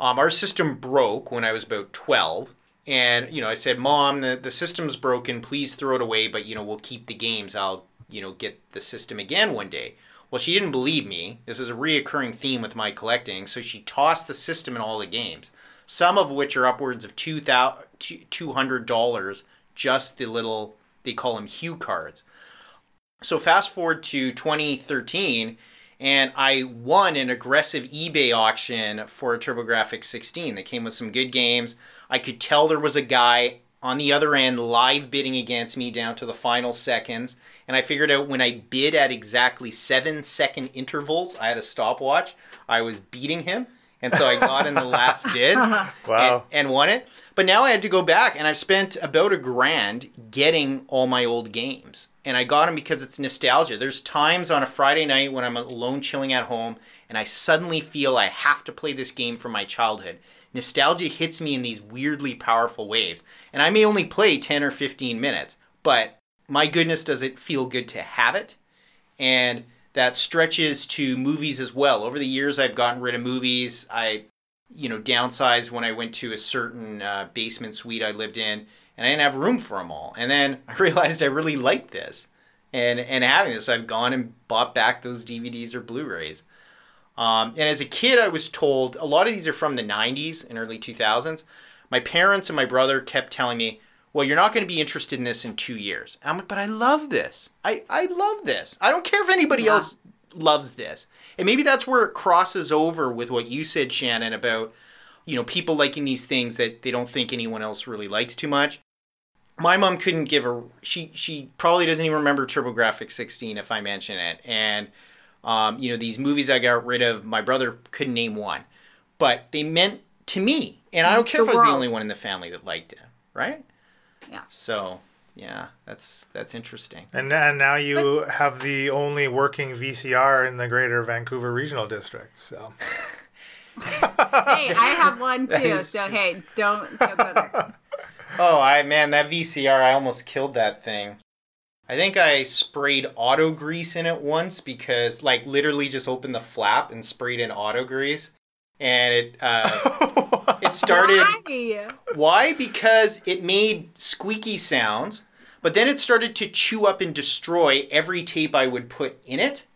A: Um, our system broke when I was about 12. And, you know, I said, Mom, the, the system's broken. Please throw it away, but, you know, we'll keep the games. I'll, you know, get the system again one day. Well, she didn't believe me. This is a reoccurring theme with my collecting. So she tossed the system and all the games, some of which are upwards of $200 $200 just the little, they call them HuCards. So fast forward to 2013, and I won an aggressive eBay auction for a TurboGrafx 16 that came with some good games. I could tell there was a guy on the other end live bidding against me down to the final seconds. And I figured out when I bid at exactly seven second intervals, I had a stopwatch, I was beating him. And so I got in the last bid
B: Wow.
A: and, and won it. But now I had to go back, and I've spent about a grand getting all my old games. And I got them because it's nostalgia. There's times on a Friday night when I'm alone chilling at home, and I suddenly feel I have to play this game from my childhood. Nostalgia hits me in these weirdly powerful waves. And I may only play 10 or 15 minutes, but my goodness, does it feel good to have it? and that stretches to movies as well. Over the years, I've gotten rid of movies. I, you know, downsized when I went to a certain uh, basement suite I lived in, and I didn't have room for them all. And then I realized I really liked this, and and having this, I've gone and bought back those DVDs or Blu-rays. Um, and as a kid, I was told a lot of these are from the '90s and early 2000s. My parents and my brother kept telling me, well, you're not going to be interested in this in two years. I'm like, but I love this. I, I love this. I don't care if anybody
C: Yeah.
A: else loves this. And maybe that's where it crosses over with what you said, Shannon, about, you know, people liking these things that they don't think anyone else really likes too much. My mom couldn't give a she she probably doesn't even remember TurboGrafx 16 if I mention it. And um, you know, these movies I got rid of, my brother couldn't name one. But they meant to me. And I don't care
C: The
A: if I was the only one in the family that liked it, right?
C: Yeah.
A: So yeah, that's that's interesting.
B: And, and now you have the only working VCR in the greater Vancouver Regional District. So
C: hey, I have one too.
A: is
C: So hey, don't, don't go there.
A: Oh, I man, that VCR, I almost killed that thing. I think I sprayed auto grease in it once because, like, literally just opened the flap and sprayed in auto grease, and it uh, it started.
C: Why?
A: Why? Because it made squeaky sounds, but then it started to chew up and destroy every tape I would put in it.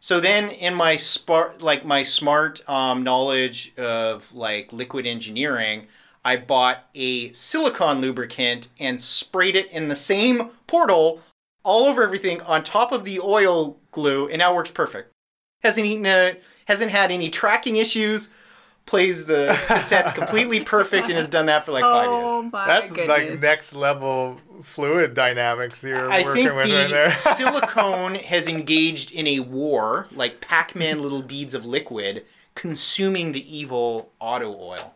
A: So then, in my smart, like my smart um, knowledge of like liquid engineering, I bought a silicone lubricant and sprayed it in the same portal all over everything on top of the oil glue, and now works perfect. Hasn't eaten a, hasn't had any tracking issues. Plays the cassettes completely perfect and has done that for like five years.
C: oh my
B: that's
C: goodness.
B: like next level fluid dynamics you're
A: I
B: working
A: think
B: with
A: the
B: right there.
A: silicone has engaged in a war, like Pac-Man little beads of liquid, consuming the evil auto oil.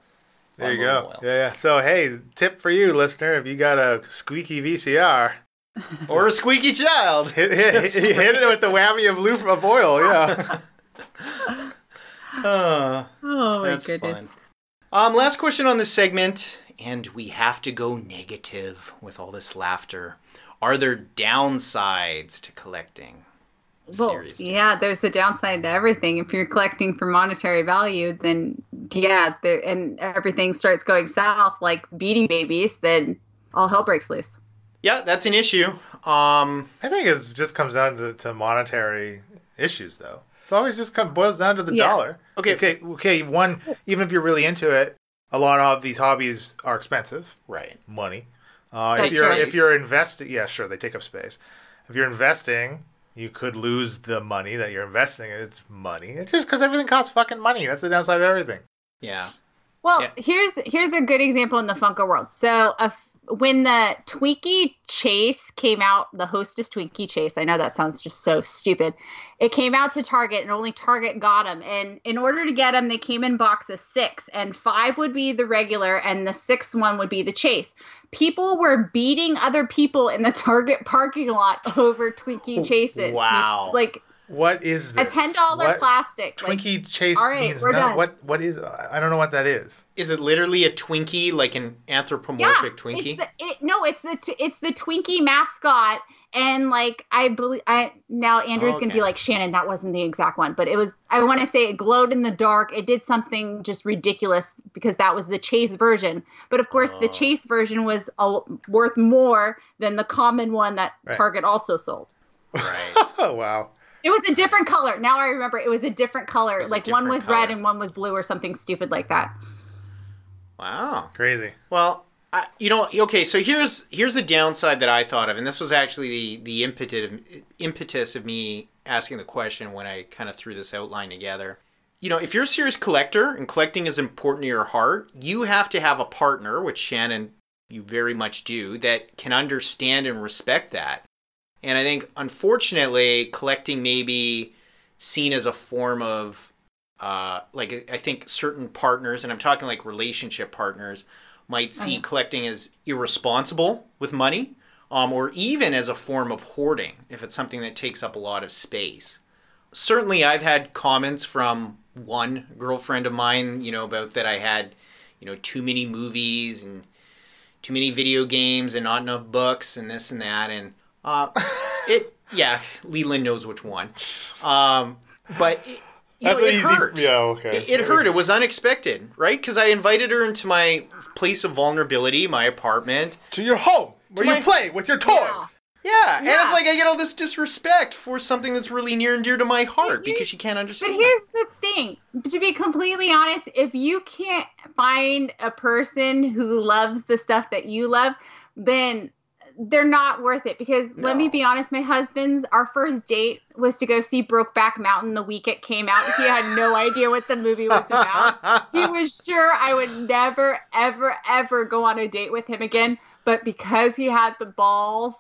B: there you go.
A: oil.
B: Yeah, yeah. So hey, tip for you, listener: if you got a squeaky VCR,
A: Or a squeaky child.
B: hit, hit,
A: Just
B: hit it with the whammy of loop of oil. Yeah.
A: Uh,
C: Oh my
A: that's
C: goodness.
A: fun. Um, last question on this segment, and we have to go negative with all this laughter. Are there downsides to collecting?
C: Well,
A: Serious
C: yeah, there's a downside to everything. If you're collecting for monetary value, then yeah, there, and everything starts going south, like Beanie Babies, then all hell breaks loose.
A: Yeah, that's an issue. Um,
B: I think it just comes down to, to monetary issues, though. It's always just come boils down to the
C: Yeah.
B: dollar.
A: Okay.
B: okay, okay. One, even if you're really into it, a lot of these hobbies are expensive.
A: right.
B: money. Uh, if you're
C: right.
B: if you're investing, yeah, sure, they take up space. If you're investing, you could lose the money that you're investing. It's money. It's just because everything costs fucking money. That's the downside of everything.
A: Yeah.
C: Well,
A: Yeah.
C: here's here's a good example in the Funko world. So, a f- when the Twinkie Chase came out, the Hostess Twinkie Chase. I know that sounds just so stupid. It came out to Target, and only Target got them. And in order to get them, they came in boxes six, and five would be the regular, and the sixth one would be the Chase. People were beating other people in the Target parking lot over Twinkie Chases.
A: Wow.
C: Like
B: What is this?
C: a ten dollar
B: What-
C: plastic. like-
B: Twinkie Chase
C: all right,
B: means
C: we're
B: no,
C: done.
B: what? What is? I don't know what that is.
A: Is it literally a Twinkie, like an anthropomorphic Twinkie?
C: It's the, it, no, it's the t- it's the Twinkie mascot, and like I believe I now Andrew's gonna be like Shannon, that wasn't the exact one, but it was. I want to say it glowed in the dark. It did something just ridiculous because that was the Chase version. But of course, the
A: Oh.
C: Chase version was a, worth more than the common one that
B: Right.
C: Target also sold.
A: right.
B: Oh wow.
C: It was a different color. Now I remember. It was a different color.
A: was a
C: Like one
A: different
C: was red and one was blue or something stupid like that.
A: Wow.
B: Crazy.
A: Well, I, you know, okay. So here's here's the downside that I thought of, and this was actually the the impetus impetus of me asking the question when I kind of threw this outline together. You know, if you're a serious collector and collecting is important to your heart, you have to have a partner, which Shannon, you very much do, that can understand and respect that. And I think, unfortunately, collecting may be seen as a form of, uh, like, I think certain partners, and I'm talking like relationship partners, might see collecting as irresponsible with money, um, or even as a form of hoarding if it's something that takes up a lot of space. Certainly, I've had comments from one girlfriend of mine, you know, about that I had, you know, too many movies and too many video games and not enough books and this and that and uh, it yeah leland knows which one um, but it, you know, it hurt
B: Yeah. Okay.
A: it, it hurt it was unexpected right because i invited her into my place of vulnerability my apartment
B: To your home where
A: To
B: you
A: my-
B: play with your toys.
A: yeah, and
C: Yeah.
A: it's like i get all this disrespect for something that's really near and dear to my heart
C: you-
A: because she can't understand.
C: But here's the thing to be completely honest, if you can't find a person who loves the stuff that you love, then they're not worth it because let me be honest my husband's our first date was to go see brokeback mountain the week it came out. He had no idea what the movie was about. He was sure i would never ever ever go on a date with him again. But because he had the balls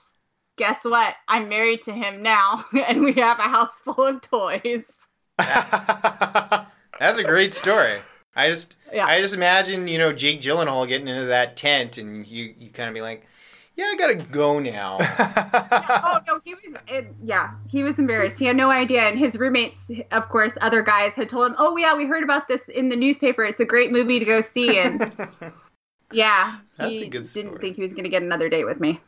C: guess what? I'm married to him now and we have a house full of toys.
A: That's a great story. I just
C: Yeah.
A: i just imagine you know jake gyllenhaal getting into that tent and you you kind of be like yeah i gotta go now
C: oh no, he was. It, yeah, he was embarrassed. He had no idea, and his roommates, of course, other guys had told him, "Oh yeah, we heard about this in the newspaper. It's a great movie to go see." And yeah,
A: That's
C: he
A: a good story.
C: didn't think he was to get another date with me.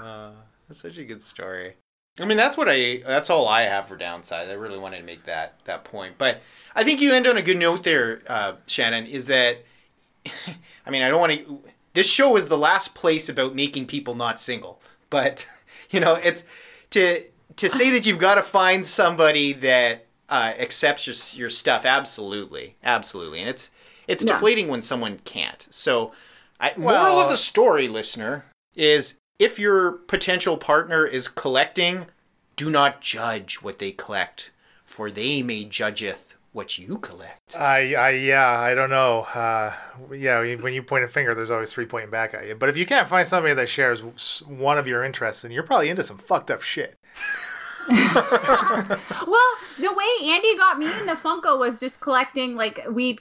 A: Uh, that's such a good story. I mean, that's what I. That's all I have for downside. I really wanted to make that that point, but I think you end on a good note there, uh, Shannon. Is that? I mean, I don't want to. This show is the last place about making people not single, but you know, it's to to say that you've got to find somebody that uh, accepts your your stuff. Absolutely, absolutely, and it's it's
C: Yeah.
A: deflating when someone can't. So, I, moral of the story, listener, is if your potential partner is collecting, do not judge what they collect, for they may judgeth what you collect.
B: I, I, yeah, I don't know. Uh, yeah, when you point a finger, there's always three pointing back at you. But if you can't find somebody that shares one of your interests, then you're probably into some fucked up shit.
C: well, the way Andy got me into Funko was just collecting. Like we'd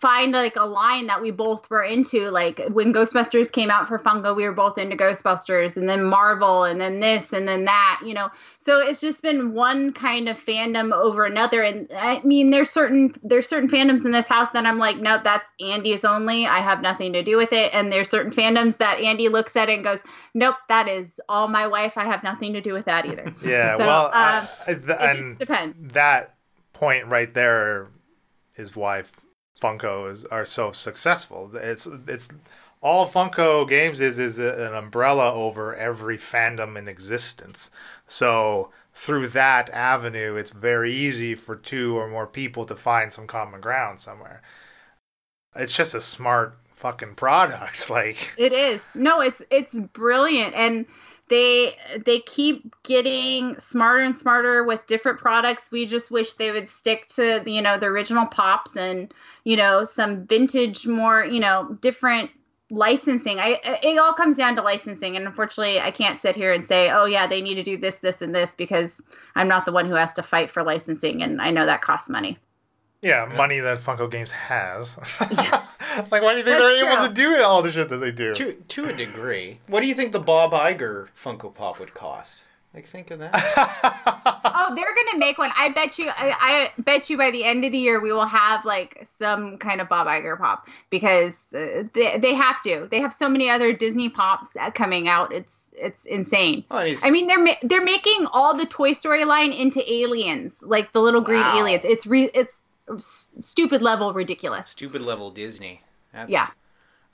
C: find like a line that we both were into. Like when Ghostbusters came out for Funko, we were both into Ghostbusters, and then Marvel, and then this, and then that. You know, so it's just been one kind of fandom over another. And I mean, there's certain there's certain fandoms in this house that I'm like, nope, that's Andy's only. I have nothing to do with it. And there's certain fandoms that Andy looks at it and goes, nope, that is all my wife. I have nothing to do with that either.
B: Yeah,
C: So,
B: well,
C: Um,
B: I- I- th-
C: it depends.
B: that point right there is why Funko is are so successful. It's it's all Funko games is is an umbrella over every fandom in existence. So through that avenue, it's very easy for two or more people to find some common ground somewhere. It's just a smart fucking product. Like
C: It is. No, it's it's brilliant and they they keep getting smarter and smarter with different products. We just wish they would stick to you know the original pops and you know some vintage more, you know, different licensing. I it all comes down to licensing and unfortunately I can't sit here and say, "Oh yeah, they need to do this this and this" because I'm not the one who has to fight for licensing and I know that costs money.
B: Yeah, money that Funko Games has. like why do you think
C: That's
B: they're able to do all the shit that they do?
A: To to a degree. What do you think the Bob Iger Funko Pop would cost? Like think of that.
C: Oh, they're gonna make one. I bet you. I, I bet you by the end of the year we will have like some kind of Bob Iger pop because uh, they they have to. They have so many other Disney pops uh, coming out. It's it's insane.
A: Well,
C: I mean, they're ma- they're making all the Toy Story line into aliens, like the little green
A: Wow.
C: aliens. It's re- it's s- stupid level ridiculous.
A: stupid level Disney. That's,
C: Yeah.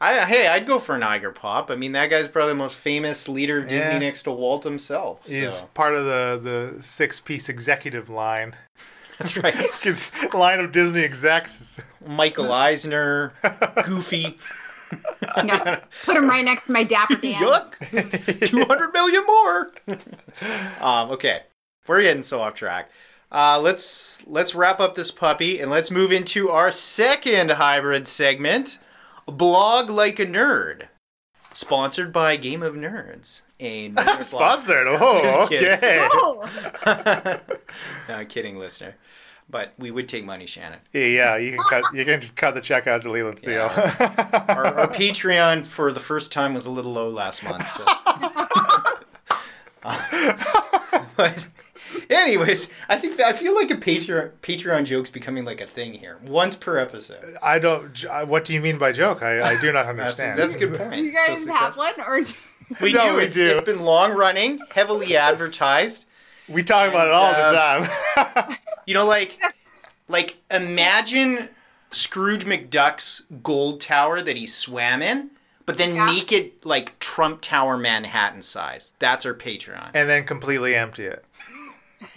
A: I hey, I'd go for an Iger Pop. I mean, that guy's probably the most famous leader of Disney
B: Yeah.
A: next to Walt himself. So.
B: He's part of the the six piece executive line.
A: That's right.
B: line of Disney execs.
A: Michael Eisner, Goofy.
C: You know, put him right next to my Dapper Dan.
A: Yuck! 200 million more. um, okay, we're getting so off track. Uh, let's let's wrap up this puppy and let's move into our second hybrid segment, blog like a nerd, sponsored by Game of Nerds. A.
B: Sponsored. Oh,
A: Just
B: okay.
C: Oh.
A: no, I'm kidding, listener. But we would take money, Shannon.
B: Yeah, yeah, you can cut you can cut the check out to Leland's deal.
A: Our, our Patreon for the first time was a little low last month. So. but, anyways, I think I feel like a Patreon Patreon joke's becoming like a thing here, once per episode.
B: I don't. What do you mean by joke? I, I do not understand.
A: that's a good point.
C: Do you
A: So
C: guys have
A: successful.
C: one or?
A: We
B: No,
A: do.
B: we
A: it's,
B: do.
A: it's been long running, heavily advertised.
B: we talk about it all
A: And,
B: the time.
A: You know, like, like imagine Scrooge McDuck's gold tower that he swam in, but then
C: Yeah.
A: make it like Trump Tower Manhattan size. That's our Patreon.
B: and then completely empty it.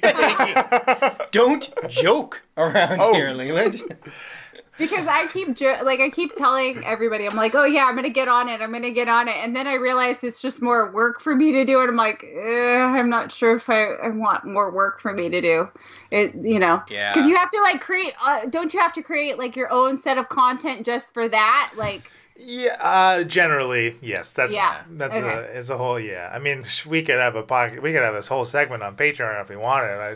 A: Don't joke around
B: Oh.
A: here, Leland.
C: because I keep jo- like I keep telling everybody I'm like, oh yeah, I'm gonna get on it, I'm gonna get on it, and then I realize it's just more work for me to do it. I'm like, I'm not sure if I, I want more work for me to do it, you know?
A: Yeah.
C: Because you have to like create. Uh, don't you have to create like your own set of content just for that? Like,
B: Yeah, uh, generally, yes. That's
C: Yeah,
B: that's
C: okay.
B: a it's a whole yeah. I mean, we could have a pocket. We could have this whole segment on Patreon if we wanted. I,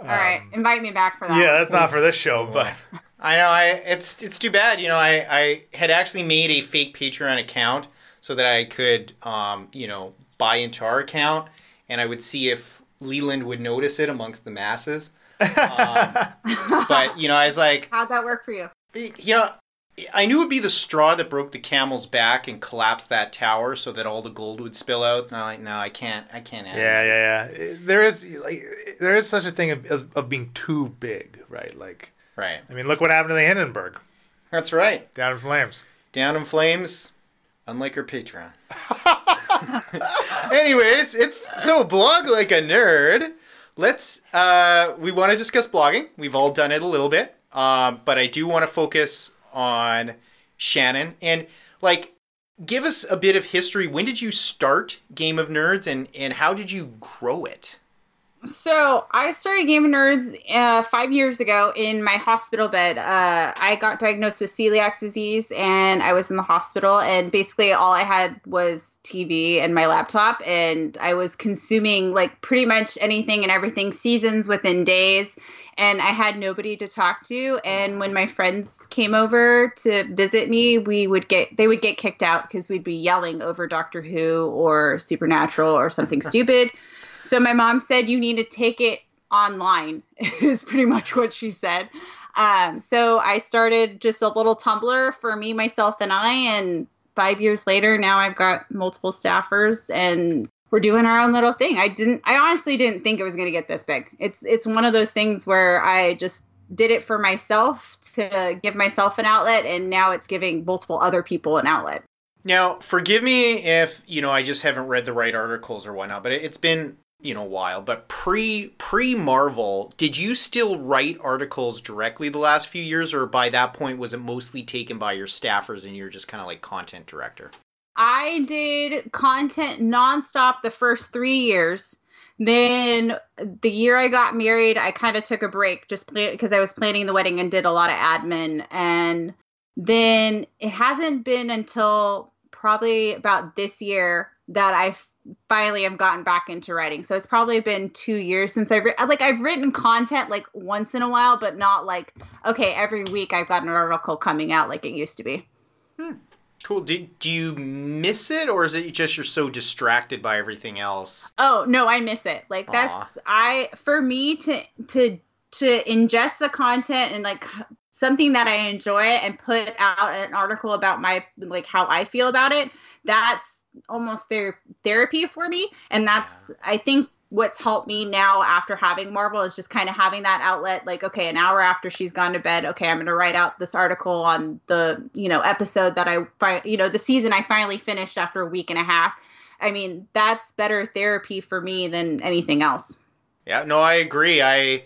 C: all right, invite me back for that.
B: Um, yeah, that's not for this show, but
A: I know. I it's it's too bad. You know, I I had actually made a fake Patreon account so that I could, um, you know, buy into our account, and I would see if Leland would notice it amongst the masses. Um, but you know, I was like,
C: How'd that work for you?
A: you know, I knew it'd be the straw that broke the camel's back and collapsed that tower so that all the gold would spill out. And I'm like, no, I can't. I can't. add
B: yeah,
A: it."
B: yeah, yeah. There is like there is such a thing of, as- of being too big, right? Like,
A: Right.
B: I mean, look what happened to the Hindenburg
A: That's right.
B: down in flames.
A: Down in flames, unlike our Patreon. Anyways, it's so blog like a nerd. Let's uh we want to discuss blogging. We've all done it a little bit. Um, but I do want to focus on Shannon and like give us a bit of history. When did you start Game of Nerds and and how did you grow it?
C: So I started Game of Nerds uh, five years ago in my hospital bed. Uh, I got diagnosed with celiac disease, and I was in the hospital. And basically, all I had was TV and my laptop, and I was consuming like pretty much anything and everything, seasons within days. And I had nobody to talk to. And when my friends came over to visit me, we would get they would get kicked out because we'd be yelling over Doctor Who or Supernatural or something stupid. So my mom said you need to take it online is pretty much what she said. Um, so I started just a little Tumblr for me, myself, and I. And five years later, now I've got multiple staffers, and we're doing our own little thing. I didn't. I honestly didn't think it was going to get this big. It's it's one of those things where I just did it for myself to give myself an outlet, and now it's giving multiple other people an outlet.
A: Now, forgive me if you know I just haven't read the right articles or whatnot, but it's been you know a while but pre pre marvel did you still write articles directly the last few years or by that point was it mostly taken by your staffers and you're just kind of like content director
C: i did content nonstop the first three years then the year i got married i kind of took a break just because i was planning the wedding and did a lot of admin and then it hasn't been until probably about this year that i finally have gotten back into writing. So it's probably been two years since I've like I've written content like once in a while, but not like okay every week I've got an article coming out like it used to be.
A: Hmm. Cool. Did do you miss it, or is it just you're so distracted by everything else?
C: Oh no, I miss it. Like that's Aww. I for me to to to ingest the content and like something that I enjoy and put out an article about my like how I feel about it. That's almost their therapy for me and that's i think what's helped me now after having marvel is just kind of having that outlet like okay an hour after she's gone to bed okay i'm going to write out this article on the you know episode that i fi- you know the season i finally finished after a week and a half i mean that's better therapy for me than anything else
A: yeah no i agree i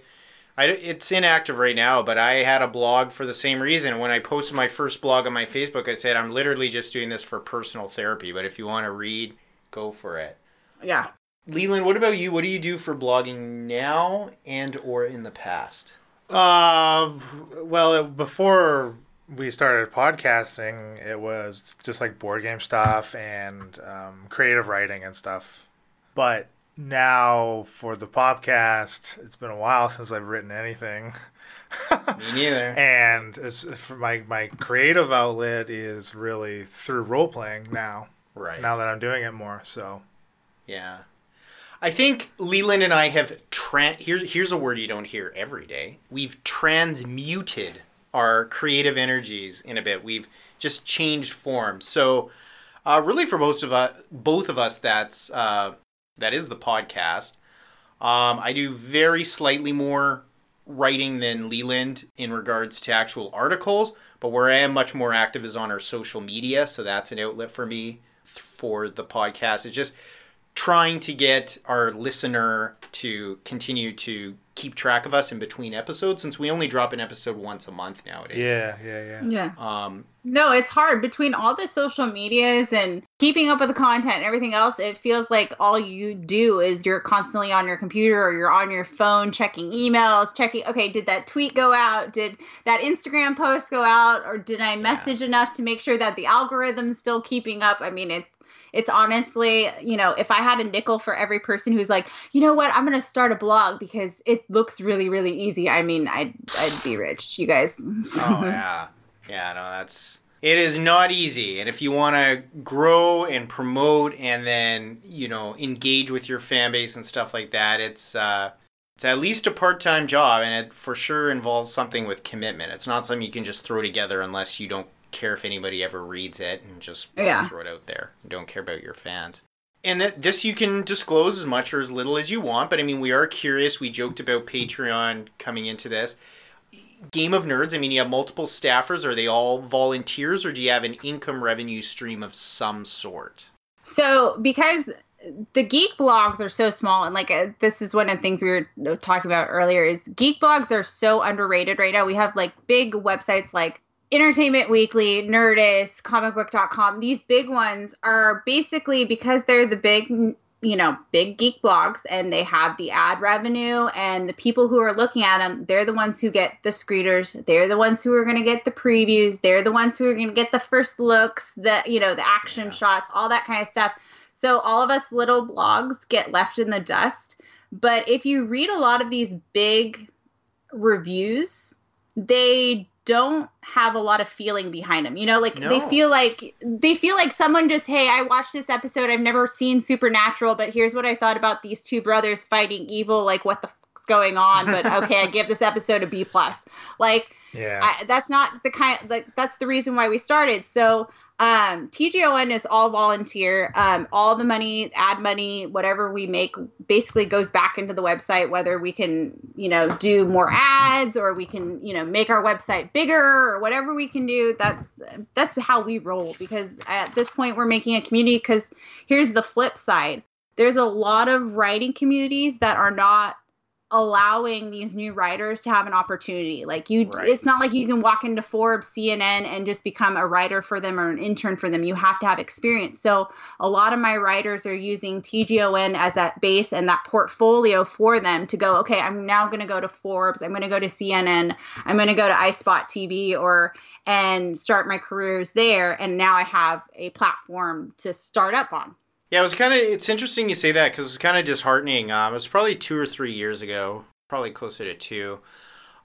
A: I, it's inactive right now, but I had a blog for the same reason. When I posted my first blog on my Facebook, I said I'm literally just doing this for personal therapy. But if you want to read, go for it.
C: Yeah.
A: Leland, what about you? What do you do for blogging now and or in the past?
B: Uh, well, before we started podcasting, it was just like board game stuff and um, creative writing and stuff. But now for the podcast, it's been a while since I've written anything.
A: Me neither.
B: and my my creative outlet is really through role playing now.
A: Right.
B: Now that I'm doing it more, so.
A: Yeah. I think Leland and I have tra- here's here's a word you don't hear every day. We've transmuted our creative energies in a bit. We've just changed form. So, uh, really, for most of us, both of us, that's uh, that is the podcast. Um, I do very slightly more writing than Leland in regards to actual articles, but where I am much more active is on our social media. So that's an outlet for me for the podcast. It's just trying to get our listener to continue to keep track of us in between episodes since we only drop an episode once a month nowadays.
B: Yeah, yeah, yeah.
C: Yeah.
A: Um
C: no, it's hard between all the social medias and keeping up with the content and everything else. It feels like all you do is you're constantly on your computer or you're on your phone checking emails, checking okay, did that tweet go out? Did that Instagram post go out or did I message yeah. enough to make sure that the algorithm's still keeping up? I mean, it it's honestly, you know, if I had a nickel for every person who's like, you know what, I'm gonna start a blog because it looks really, really easy. I mean, I'd I'd be rich, you guys.
A: oh yeah, yeah. No, that's it is not easy and if you want to grow and promote and then you know engage with your fan base and stuff like that it's uh it's at least a part-time job and it for sure involves something with commitment it's not something you can just throw together unless you don't care if anybody ever reads it and just yeah. throw it out there. Don't care about your fans. And that this you can disclose as much or as little as you want, but I mean we are curious. We joked about Patreon coming into this. Game of Nerds, I mean you have multiple staffers, are they all volunteers or do you have an income revenue stream of some sort?
C: So because the geek blogs are so small and like uh, this is one of the things we were talking about earlier is geek blogs are so underrated right now we have like big websites like Entertainment Weekly, Nerdist, comicbook.com, these big ones are basically because they're the big you know, big geek blogs and they have the ad revenue and the people who are looking at them, they're the ones who get the screeners. They're the ones who are going to get the previews. They're the ones who are going to get the first looks, the, you know, the action yeah. shots, all that kind of stuff. So all of us little blogs get left in the dust. But if you read a lot of these big reviews, they don't have a lot of feeling behind them. You know, like no. they feel like they feel like someone just, hey, I watched this episode. I've never seen Supernatural, but here's what I thought about these two brothers fighting evil. Like, what the fuck's going on? But okay, I give this episode a B plus. Like, yeah, I, that's not the kind. Like, that's the reason why we started. So um, TGON is all volunteer. Um, all the money, ad money, whatever we make, basically goes back into the website. Whether we can, you know, do more ads or we can, you know, make our website bigger or whatever we can do. That's that's how we roll. Because at this point, we're making a community. Because here's the flip side: there's a lot of writing communities that are not allowing these new writers to have an opportunity. Like you right. it's not like you can walk into Forbes, CNN and just become a writer for them or an intern for them. You have to have experience. So a lot of my writers are using TGON as that base and that portfolio for them to go, okay, I'm now going to go to Forbes, I'm going to go to CNN, I'm going to go to iSpot TV or and start my careers there and now I have a platform to start up on.
A: Yeah, it was kind of. It's interesting you say that because it was kind of disheartening. Um, it was probably two or three years ago, probably closer to two.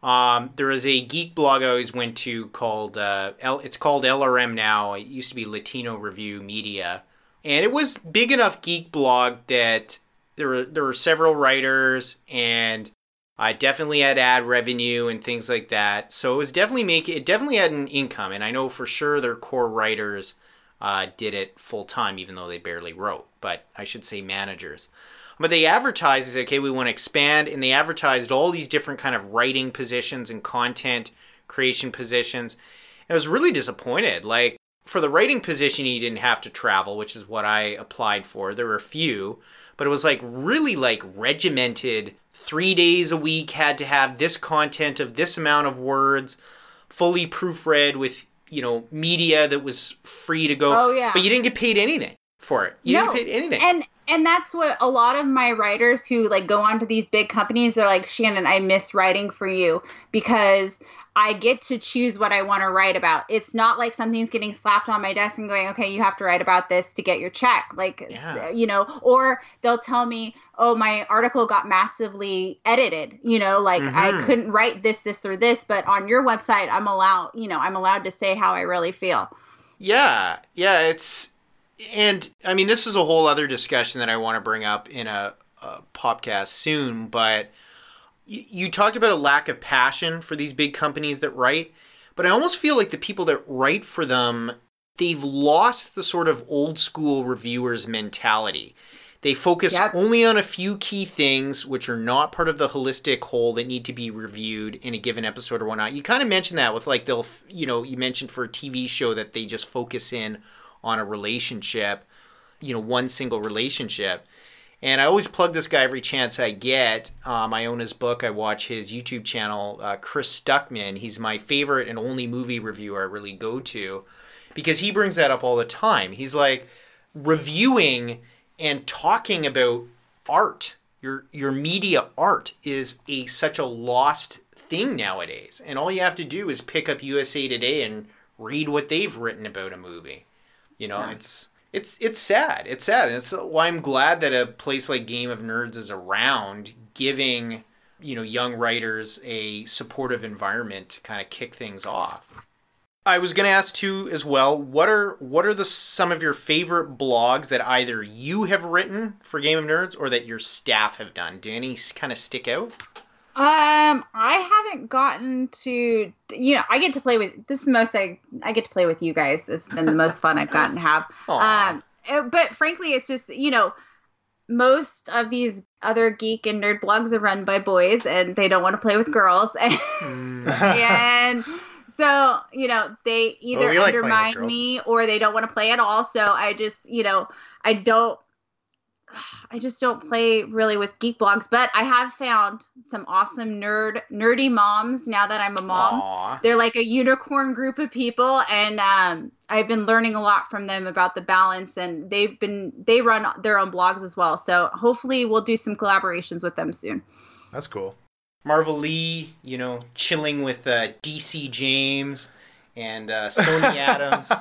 A: Um, there was a geek blog I always went to called uh, L, it's called LRM now. It used to be Latino Review Media, and it was big enough geek blog that there were there were several writers and I definitely had ad revenue and things like that. So it was definitely making it definitely had an income, and I know for sure their core writers uh, did it full time, even though they barely wrote. But I should say managers. But they advertised, they said, okay, we want to expand, and they advertised all these different kind of writing positions and content creation positions. And I was really disappointed. Like for the writing position, you didn't have to travel, which is what I applied for. There were a few, but it was like really like regimented. Three days a week had to have this content of this amount of words, fully proofread with you know media that was free to go.
C: Oh yeah.
A: But you didn't get paid anything for it. You no. didn't get paid anything.
C: And and that's what a lot of my writers who like go on to these big companies are like, Shannon, I miss writing for you because I get to choose what I want to write about. It's not like something's getting slapped on my desk and going, okay, you have to write about this to get your check. Like, yeah. you know, or they'll tell me, oh, my article got massively edited. You know, like mm-hmm. I couldn't write this, this, or this, but on your website, I'm allowed, you know, I'm allowed to say how I really feel.
A: Yeah. Yeah. It's, and I mean, this is a whole other discussion that I want to bring up in a, a podcast soon, but you talked about a lack of passion for these big companies that write, but I almost feel like the people that write for them, they've lost the sort of old school reviewers mentality. They focus yep. only on a few key things which are not part of the holistic whole that need to be reviewed in a given episode or whatnot. You kind of mentioned that with like they'll, you know, you mentioned for a TV show that they just focus in on a relationship, you know, one single relationship. And I always plug this guy every chance I get. Um, I own his book. I watch his YouTube channel, uh, Chris Stuckman. He's my favorite and only movie reviewer I really go to because he brings that up all the time. He's like reviewing and talking about art. Your your media art is a such a lost thing nowadays. And all you have to do is pick up USA Today and read what they've written about a movie. You know, yeah. it's it's it's sad. It's sad. And it's why I'm glad that a place like Game of Nerds is around, giving you know young writers a supportive environment to kind of kick things off. I was going to ask too as well. What are what are the some of your favorite blogs that either you have written for Game of Nerds or that your staff have done? Do any kind of stick out?
C: Um, I haven't gotten to you know, I get to play with this is the most I I get to play with you guys. This has been the most fun I've gotten to have. Aww. Um eh, but frankly it's just, you know, most of these other geek and nerd blogs are run by boys and they don't want to play with girls and, mm. and so you know they either undermine like me or they don't want to play at all so i just you know i don't I just don't play really with geek blogs, but I have found some awesome nerd nerdy moms now that I'm a mom.
A: Aw.
C: They're like a unicorn group of people and um, I've been learning a lot from them about the balance and they've been they run their own blogs as well. So hopefully we'll do some collaborations with them soon.
B: That's cool.
A: Marvel Lee, you know, chilling with uh, DC James and uh, Sony Adams.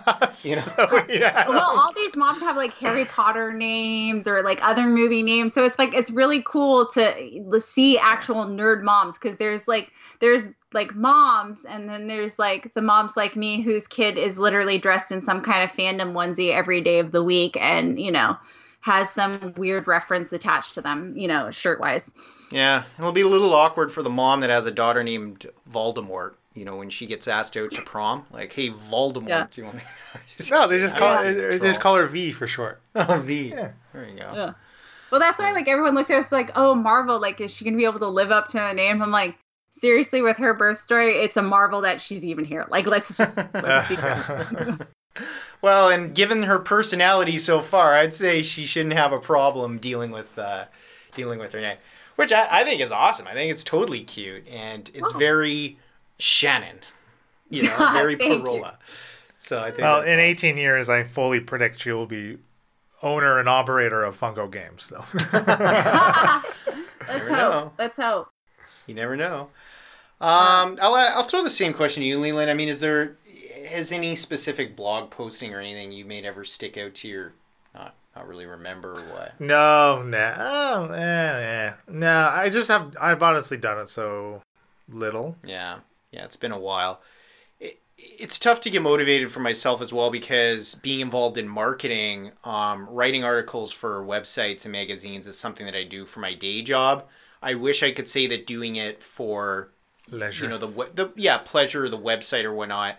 A: You know?
B: So, yeah.
C: well, all these moms have like Harry Potter names or like other movie names, so it's like it's really cool to to see actual nerd moms because there's like there's like moms and then there's like the moms like me whose kid is literally dressed in some kind of fandom onesie every day of the week and you know has some weird reference attached to them, you know, shirt wise.
A: Yeah, it'll be a little awkward for the mom that has a daughter named Voldemort. You know, when she gets asked out to prom, like, "Hey, Voldemort,
C: Yeah.
A: do you want to?"
B: No, they just call
A: don't
B: it, they just call her V for short.
A: Oh, V.
B: Yeah.
A: There you go.
C: Yeah. Well, that's why like everyone looked at us like, oh, Marvel, like is she gonna be able to live up to the name? I'm like, seriously, with her birth story, it's a marvel that she's even here. Like, let's just let's be true.
A: Well, and given her personality so far, I'd say she shouldn't have a problem dealing with uh, dealing with her name, which I, I think is awesome. I think it's totally cute and it's
C: Oh.
A: very Shannon, you know, very
C: Thank you.
A: Parola. So I think
B: Well, in
A: awesome.
B: 18 years, I fully predict she will be owner and operator of Funko Games. So.
C: let's hope.
A: know.
C: Let's hope.
A: You never know. Um, I'll I'll throw the same question to you, Leland. I mean, is there has any specific blog posting or anything you made ever stick out to your not not really remember or what?
B: no, no, oh, eh, eh. no. I just have. I've honestly done it so little.
A: Yeah, yeah, it's been a while. It, it's tough to get motivated for myself as well because being involved in marketing, um, writing articles for websites and magazines is something that I do for my day job. I wish I could say that doing it for
B: Leisure.
A: you know the the yeah pleasure the website or whatnot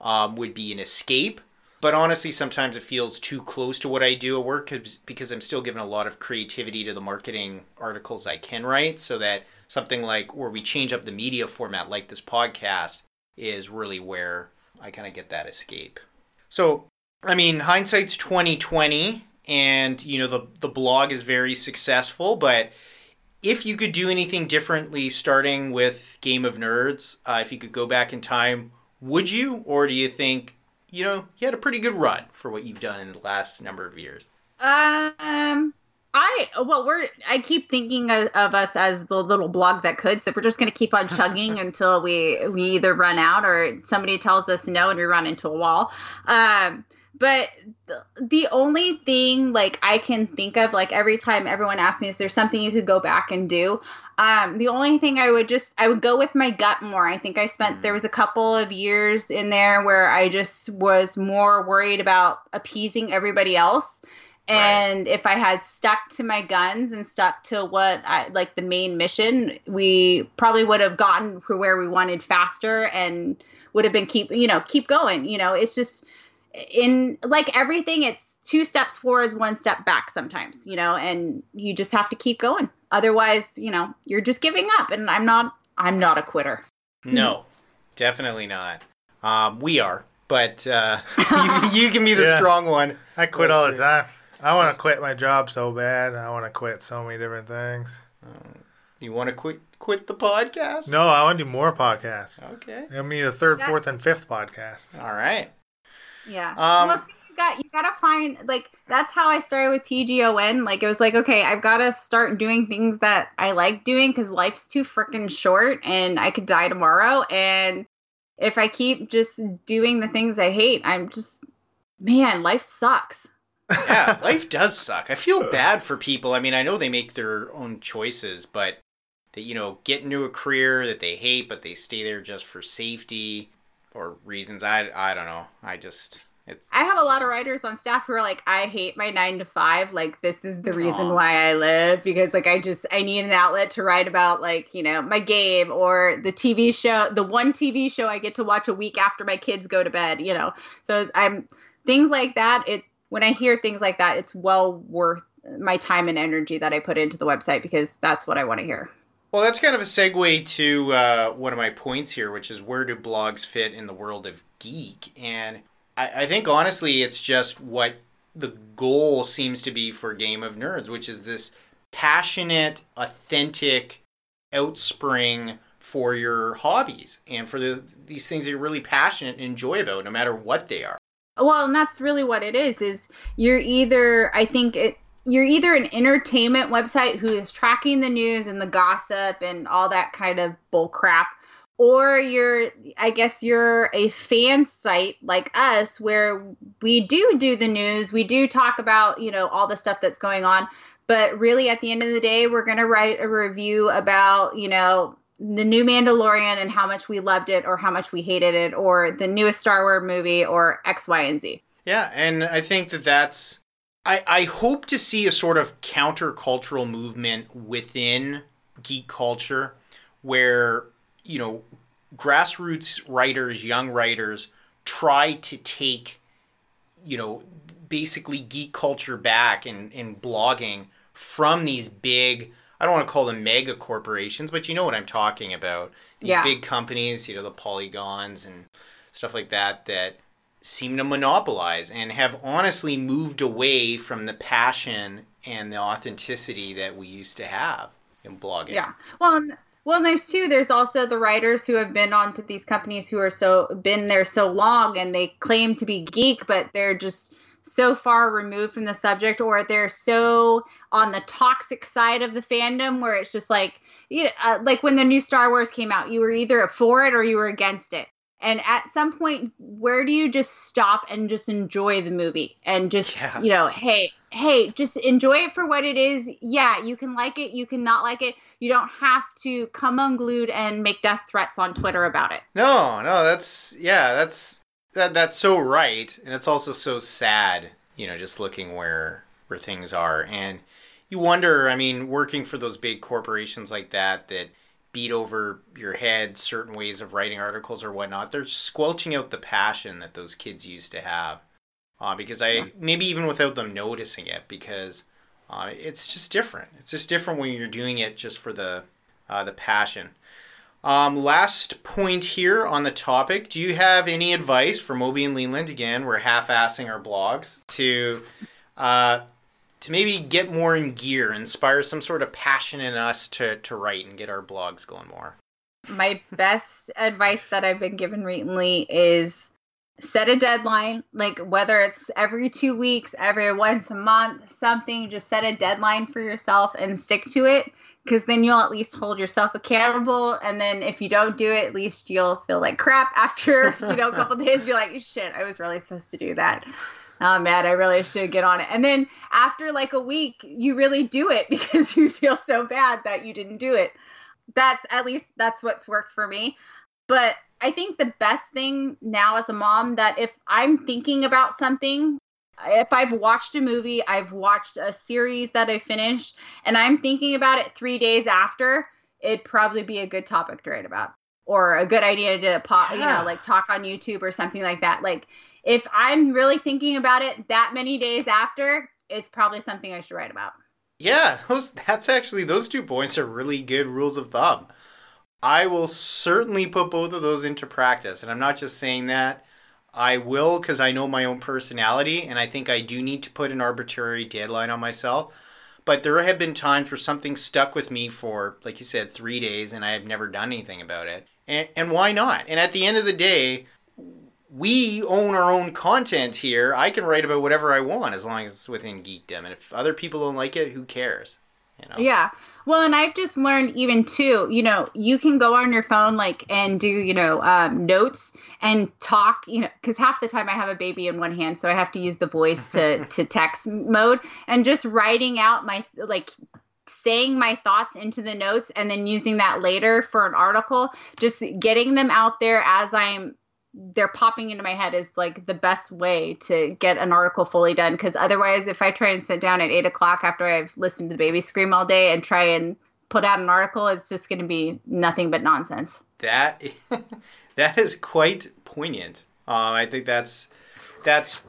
A: um, would be an escape. But honestly, sometimes it feels too close to what I do at work because I'm still giving a lot of creativity to the marketing articles I can write. So that something like where we change up the media format, like this podcast, is really where I kind of get that escape. So, I mean, hindsight's twenty twenty, and you know the the blog is very successful, but if you could do anything differently starting with Game of Nerds, uh, if you could go back in time, would you? Or do you think, you know, you had a pretty good run for what you've done in the last number of years?
C: Um, I well, we're I keep thinking of, of us as the little blog that could, so we're just gonna keep on chugging until we we either run out or somebody tells us no and we run into a wall. Um, but the, the only thing like I can think of, like every time everyone asks me, is there something you could go back and do? Um, the only thing I would just I would go with my gut more. I think I spent there was a couple of years in there where I just was more worried about appeasing everybody else. And if I had stuck to my guns and stuck to what I like the main mission, we probably would have gotten to where we wanted faster and would have been keep you know keep going. You know, it's just in like everything, it's two steps forwards, one step back sometimes. You know, and you just have to keep going. Otherwise, you know, you're just giving up. And I'm not. I'm not a quitter.
A: No, definitely not. Um, we are, but uh, you, you can be the
B: Yeah.
A: strong one.
B: I quit all the time. I want to quit my job so bad. I want to quit so many different things.
A: You want to quit quit the podcast?
B: No, I want to do more podcasts.
A: Okay.
B: I mean, the third,
C: That-
B: fourth, and fifth podcast.
A: All right.
C: Yeah.
A: Um,
C: well, see, you got you gotta find like that's how I started with TGON. Like it was like, okay, I've got to start doing things that I like doing because life's too freaking short, and I could die tomorrow. And if I keep just doing the things I hate, I'm just man, life sucks.
A: Yeah, life does suck. I feel bad for people. I mean, I know they make their own choices, but that you know, get into a career that they hate, but they stay there just for safety or reasons. I I don't know. I just it's.
C: I have a lot of writers on staff who are like, I hate my nine to five. Like, this is the reason why I live because, like, I just I need an outlet to write about, like, you know, my game or the TV show, the one TV show I get to watch a week after my kids go to bed. You know, so I'm things like that. It when I hear things like that, it's well worth my time and energy that I put into the website because that's what I want to hear.
A: Well, that's kind of a segue to uh, one of my points here, which is where do blogs fit in the world of geek? And I, I think honestly, it's just what the goal seems to be for Game of Nerds, which is this passionate, authentic outspring for your hobbies and for the these things that you're really passionate and enjoy about, no matter what they are.
C: Well, and that's really what it is. Is you're either I think it you're either an entertainment website who is tracking the news and the gossip and all that kind of bull crap or you're i guess you're a fan site like us where we do do the news we do talk about you know all the stuff that's going on but really at the end of the day we're going to write a review about you know the new mandalorian and how much we loved it or how much we hated it or the newest star wars movie or x y and z.
A: Yeah and i think that that's I, I hope to see a sort of countercultural movement within geek culture where, you know, grassroots writers, young writers try to take, you know, basically geek culture back in, in blogging from these big, I don't want to call them mega corporations, but you know what I'm talking about. These
C: Yeah.
A: big companies, you know, the polygons and stuff like that, that seem to monopolize and have honestly moved away from the passion and the authenticity that we used to have in blogging.
C: Yeah. Well, and- well, and there's two. There's also the writers who have been onto these companies who are so been there so long, and they claim to be geek, but they're just so far removed from the subject, or they're so on the toxic side of the fandom where it's just like, you know, uh, like when the new Star Wars came out, you were either for it or you were against it. And at some point, where do you just stop and just enjoy the movie and just,
A: Yeah.
C: you know, hey, hey, just enjoy it for what it is. Yeah, you can like it, you can not like it. You don't have to come unglued and make death threats on Twitter about it.
A: No, no, that's yeah, that's that that's so right, and it's also so sad, you know, just looking where where things are, and you wonder. I mean, working for those big corporations like that that beat over your head certain ways of writing articles or whatnot, they're squelching out the passion that those kids used to have. Uh, because I maybe even without them noticing it, because uh, it's just different. It's just different when you're doing it just for the uh, the passion. Um, last point here on the topic. Do you have any advice for Moby and Leland? Again, we're half-assing our blogs to uh, to maybe get more in gear, inspire some sort of passion in us to, to write and get our blogs going more.
C: My best advice that I've been given recently is set a deadline, like whether it's every two weeks, every once a month, something, just set a deadline for yourself and stick to it. Because then you'll at least hold yourself accountable. And then if you don't do it, at least you'll feel like crap after, you know, a couple days, be like, shit, I was really supposed to do that. Oh man, I really should get on it. And then after like a week, you really do it because you feel so bad that you didn't do it. That's at least that's what's worked for me. But I think the best thing now as a mom that if I'm thinking about something, if I've watched a movie, I've watched a series that I finished, and I'm thinking about it three days after, it'd probably be a good topic to write about or a good idea to pop, you know, like talk on YouTube or something like that. Like if I'm really thinking about it that many days after, it's probably something I should write about.
A: Yeah, those that's actually those two points are really good rules of thumb. I will certainly put both of those into practice, and I'm not just saying that. I will because I know my own personality, and I think I do need to put an arbitrary deadline on myself. But there have been times where something stuck with me for, like you said, three days, and I have never done anything about it. And, and why not? And at the end of the day, we own our own content here. I can write about whatever I want as long as it's within geekdom. And if other people don't like it, who cares? You know?
C: Yeah. Well, and I've just learned even too, you know, you can go on your phone like and do, you know, um, notes and talk, you know, because half the time I have a baby in one hand, so I have to use the voice to to text mode and just writing out my like saying my thoughts into the notes and then using that later for an article, just getting them out there as I'm they're popping into my head is like the best way to get an article fully done. Because otherwise, if I try and sit down at eight o'clock after I've listened to the baby scream all day and try and put out an article, it's just going to be nothing but nonsense.
A: That that is quite poignant. Um, I think that's that's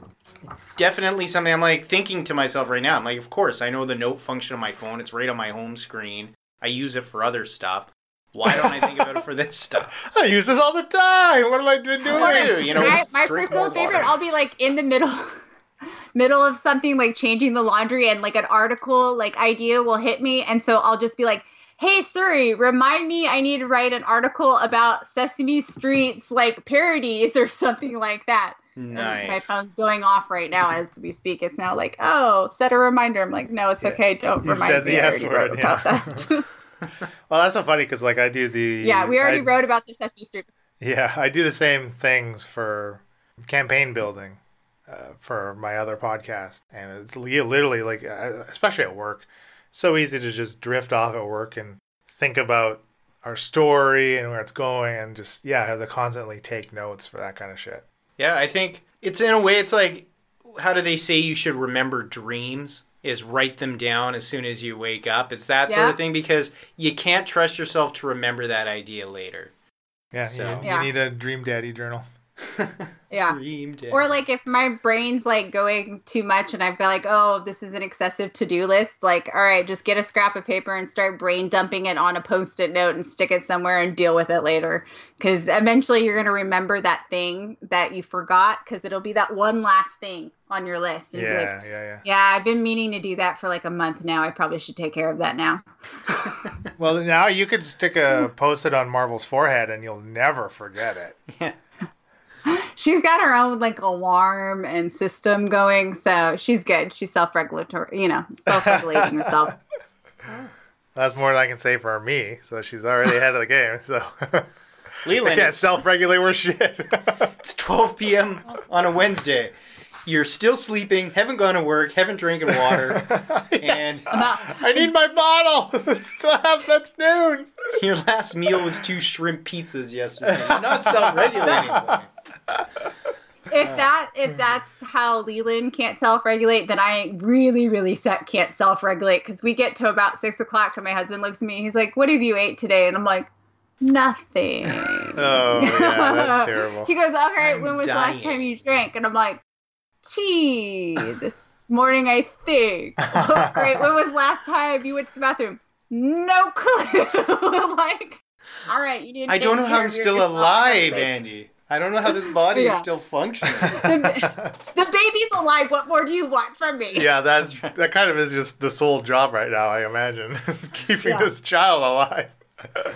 A: definitely something I'm like thinking to myself right now. I'm like, of course, I know the note function on my phone. It's right on my home screen. I use it for other stuff. Why don't I think about it for this stuff?
B: I use this all the time. What am I doing?
A: Or do, you know,
C: my, my personal favorite,
A: water.
C: I'll be like in the middle. middle of something like changing the laundry and like an article like idea will hit me. And so I'll just be like, hey Siri, remind me I need to write an article about Sesame Street's like parodies or something like that. And My phone's going off right now as we speak. It's now like, oh, set a reminder. I'm like, no, it's
B: Yeah.
C: okay. Don't
B: You
C: remind
B: said
C: me.
B: the
C: I
B: S
C: already
B: word, yeah.
C: about that.
B: Well, that's so funny because like I do the
C: yeah, we already
B: I-
C: wrote about the Sesame Street.
B: Yeah, I do the same things for campaign building uh, for my other podcast, and it's literally like, uh, especially at work, so easy to just drift off at work and think about our story and where it's going, and just yeah, have to constantly take notes for that kind of shit.
A: Yeah, I think it's in a way it's like how do they say you should remember dreams? Is write them down as soon as you wake up. It's that sort of thing because you can't trust yourself to remember that idea later.
B: Yeah,
A: So-
B: you,
C: Yeah.
B: need a dream daddy journal.
C: Yeah.
A: Dream day.
C: Or like if my brain's like going too much and I've got like, oh, this is an excessive to-do list, like, all right, just get a scrap of paper and start brain dumping it on a post-it note and stick it somewhere and deal with it later. Cause eventually you're gonna remember that thing that you forgot because it'll be that one last thing on your list. And you'll like,
B: Yeah, yeah, yeah.
C: yeah, I've been meaning to do that for like a month now. I probably should take care of that now.
B: Well, now you could stick a post-it on Marvel's forehead, and you'll never forget it.
C: She's got her own like alarm and system going, so she's good. She's self-regulatory, you know, self-regulating herself.
B: That's more than I can say for me. So she's already ahead of the game. So I can't self-regulate worth shit.
A: it's 12 p.m. on a Wednesday. You're still sleeping, haven't gone to work, haven't drinking water, and
B: I need my bottle. Stop. That's noon.
A: your last meal was two shrimp pizzas yesterday. You're not self-regulating.
C: If that if that's how Leland can't self regulate, then I really really set can't self regulate because we get to about six o'clock and my husband looks at me. He's like, "What have you ate today?" And I'm like, "Nothing."
B: Oh yeah, that's terrible.
C: He goes, "All right,
A: I'm
C: when was the last time you drank?" And I'm like, "Tea this morning, I think." "Oh, Great. When was last time you went to the bathroom? No clue. like, all right, you didn't.
A: I don't know how I'm still alive, Andy. I don't know how this body is still functioning.
C: the, the baby's alive. What more do you want from me?
B: Yeah, that's that kind of is just the sole job right now. I imagine is keeping
C: Yeah.
B: this child alive.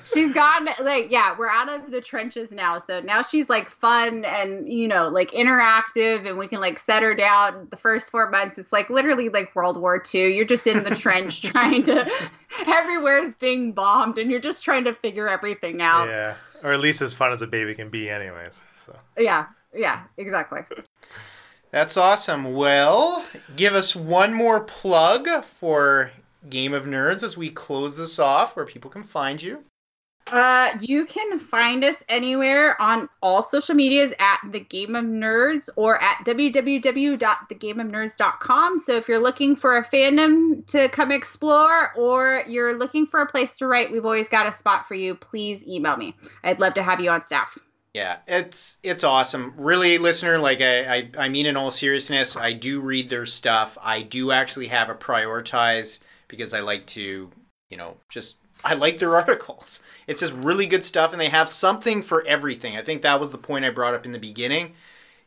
C: She's gone like yeah, we're out of the trenches now. So now she's like fun and you know like interactive, and we can like set her down. The first four months, it's like literally like World War II. You're just in the trench trying to. Everywhere's being bombed, and you're just trying to figure everything out.
B: Yeah, or at least as fun as a baby can be, anyways. So
C: Yeah, yeah, exactly.
A: That's awesome. Well, give us one more plug for Game of Nerds as we close this off, where people can find you.
C: Uh, you can find us anywhere on all social medias at the Game of Nerds or at www.thegameofnerds.com. So if you're looking for a fandom to come explore or you're looking for a place to write, we've always got a spot for you. Please email me. I'd love to have you on staff.
A: Yeah, it's it's awesome. Really, listener, like I, I I mean in all seriousness, I do read their stuff. I do actually have a prioritized because I like to, you know, just I like their articles. It's just really good stuff and they have something for everything. I think that was the point I brought up in the beginning.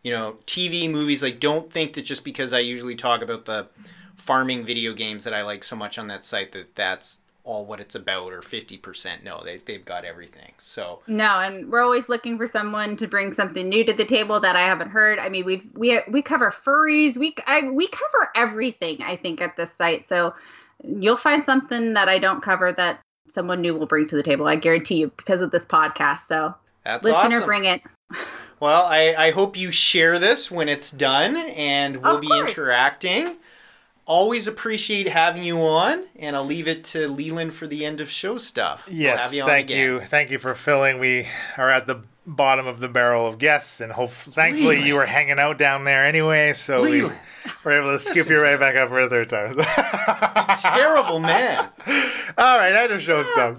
A: You know, TV, movies, like don't think that just because I usually talk about the farming video games that I like so much on that site that that's all what it's about or 50%. No, they, they've got everything. So,
C: No, and we're always looking for someone to bring something new to the table that I haven't heard. I mean, we've, we we cover furries, we I, we cover everything. I think at this site, so you'll find something that I don't cover that someone new will bring to the table. I guarantee you because of this podcast. So,
A: that's
C: listener,
A: awesome.
C: bring it.
A: Well, I, I hope you share this when it's done and we'll
C: Of
A: be
C: course.
A: interacting. Always appreciate having you on, and I'll leave it to Leland for the end of show stuff. We'll
B: yes,
A: have you on
B: thank
A: again.
B: you, thank you for filling. We are at the bottom of the barrel of guests, and hope thankfully
A: Leland.
B: you were hanging out down there anyway, so we were able to scoop you right back up for a third time.
A: Terrible man.
B: All right, I just show stuff.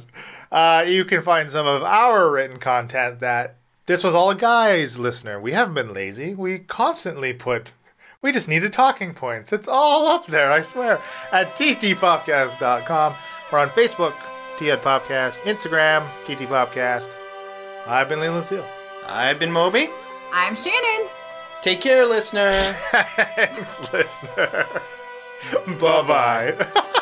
B: Uh, you can find some of our written content that this was all a guys, listener. We haven't been lazy. We constantly put. We just needed talking points. It's all up there, I swear. At ttpopcast.com. We're on Facebook, T-Head Popcast, Instagram, TT Popcast. I've been Leland Seal.
A: I've been Moby.
C: I'm Shannon.
A: Take care, listener.
B: Thanks, listener. Bye bye.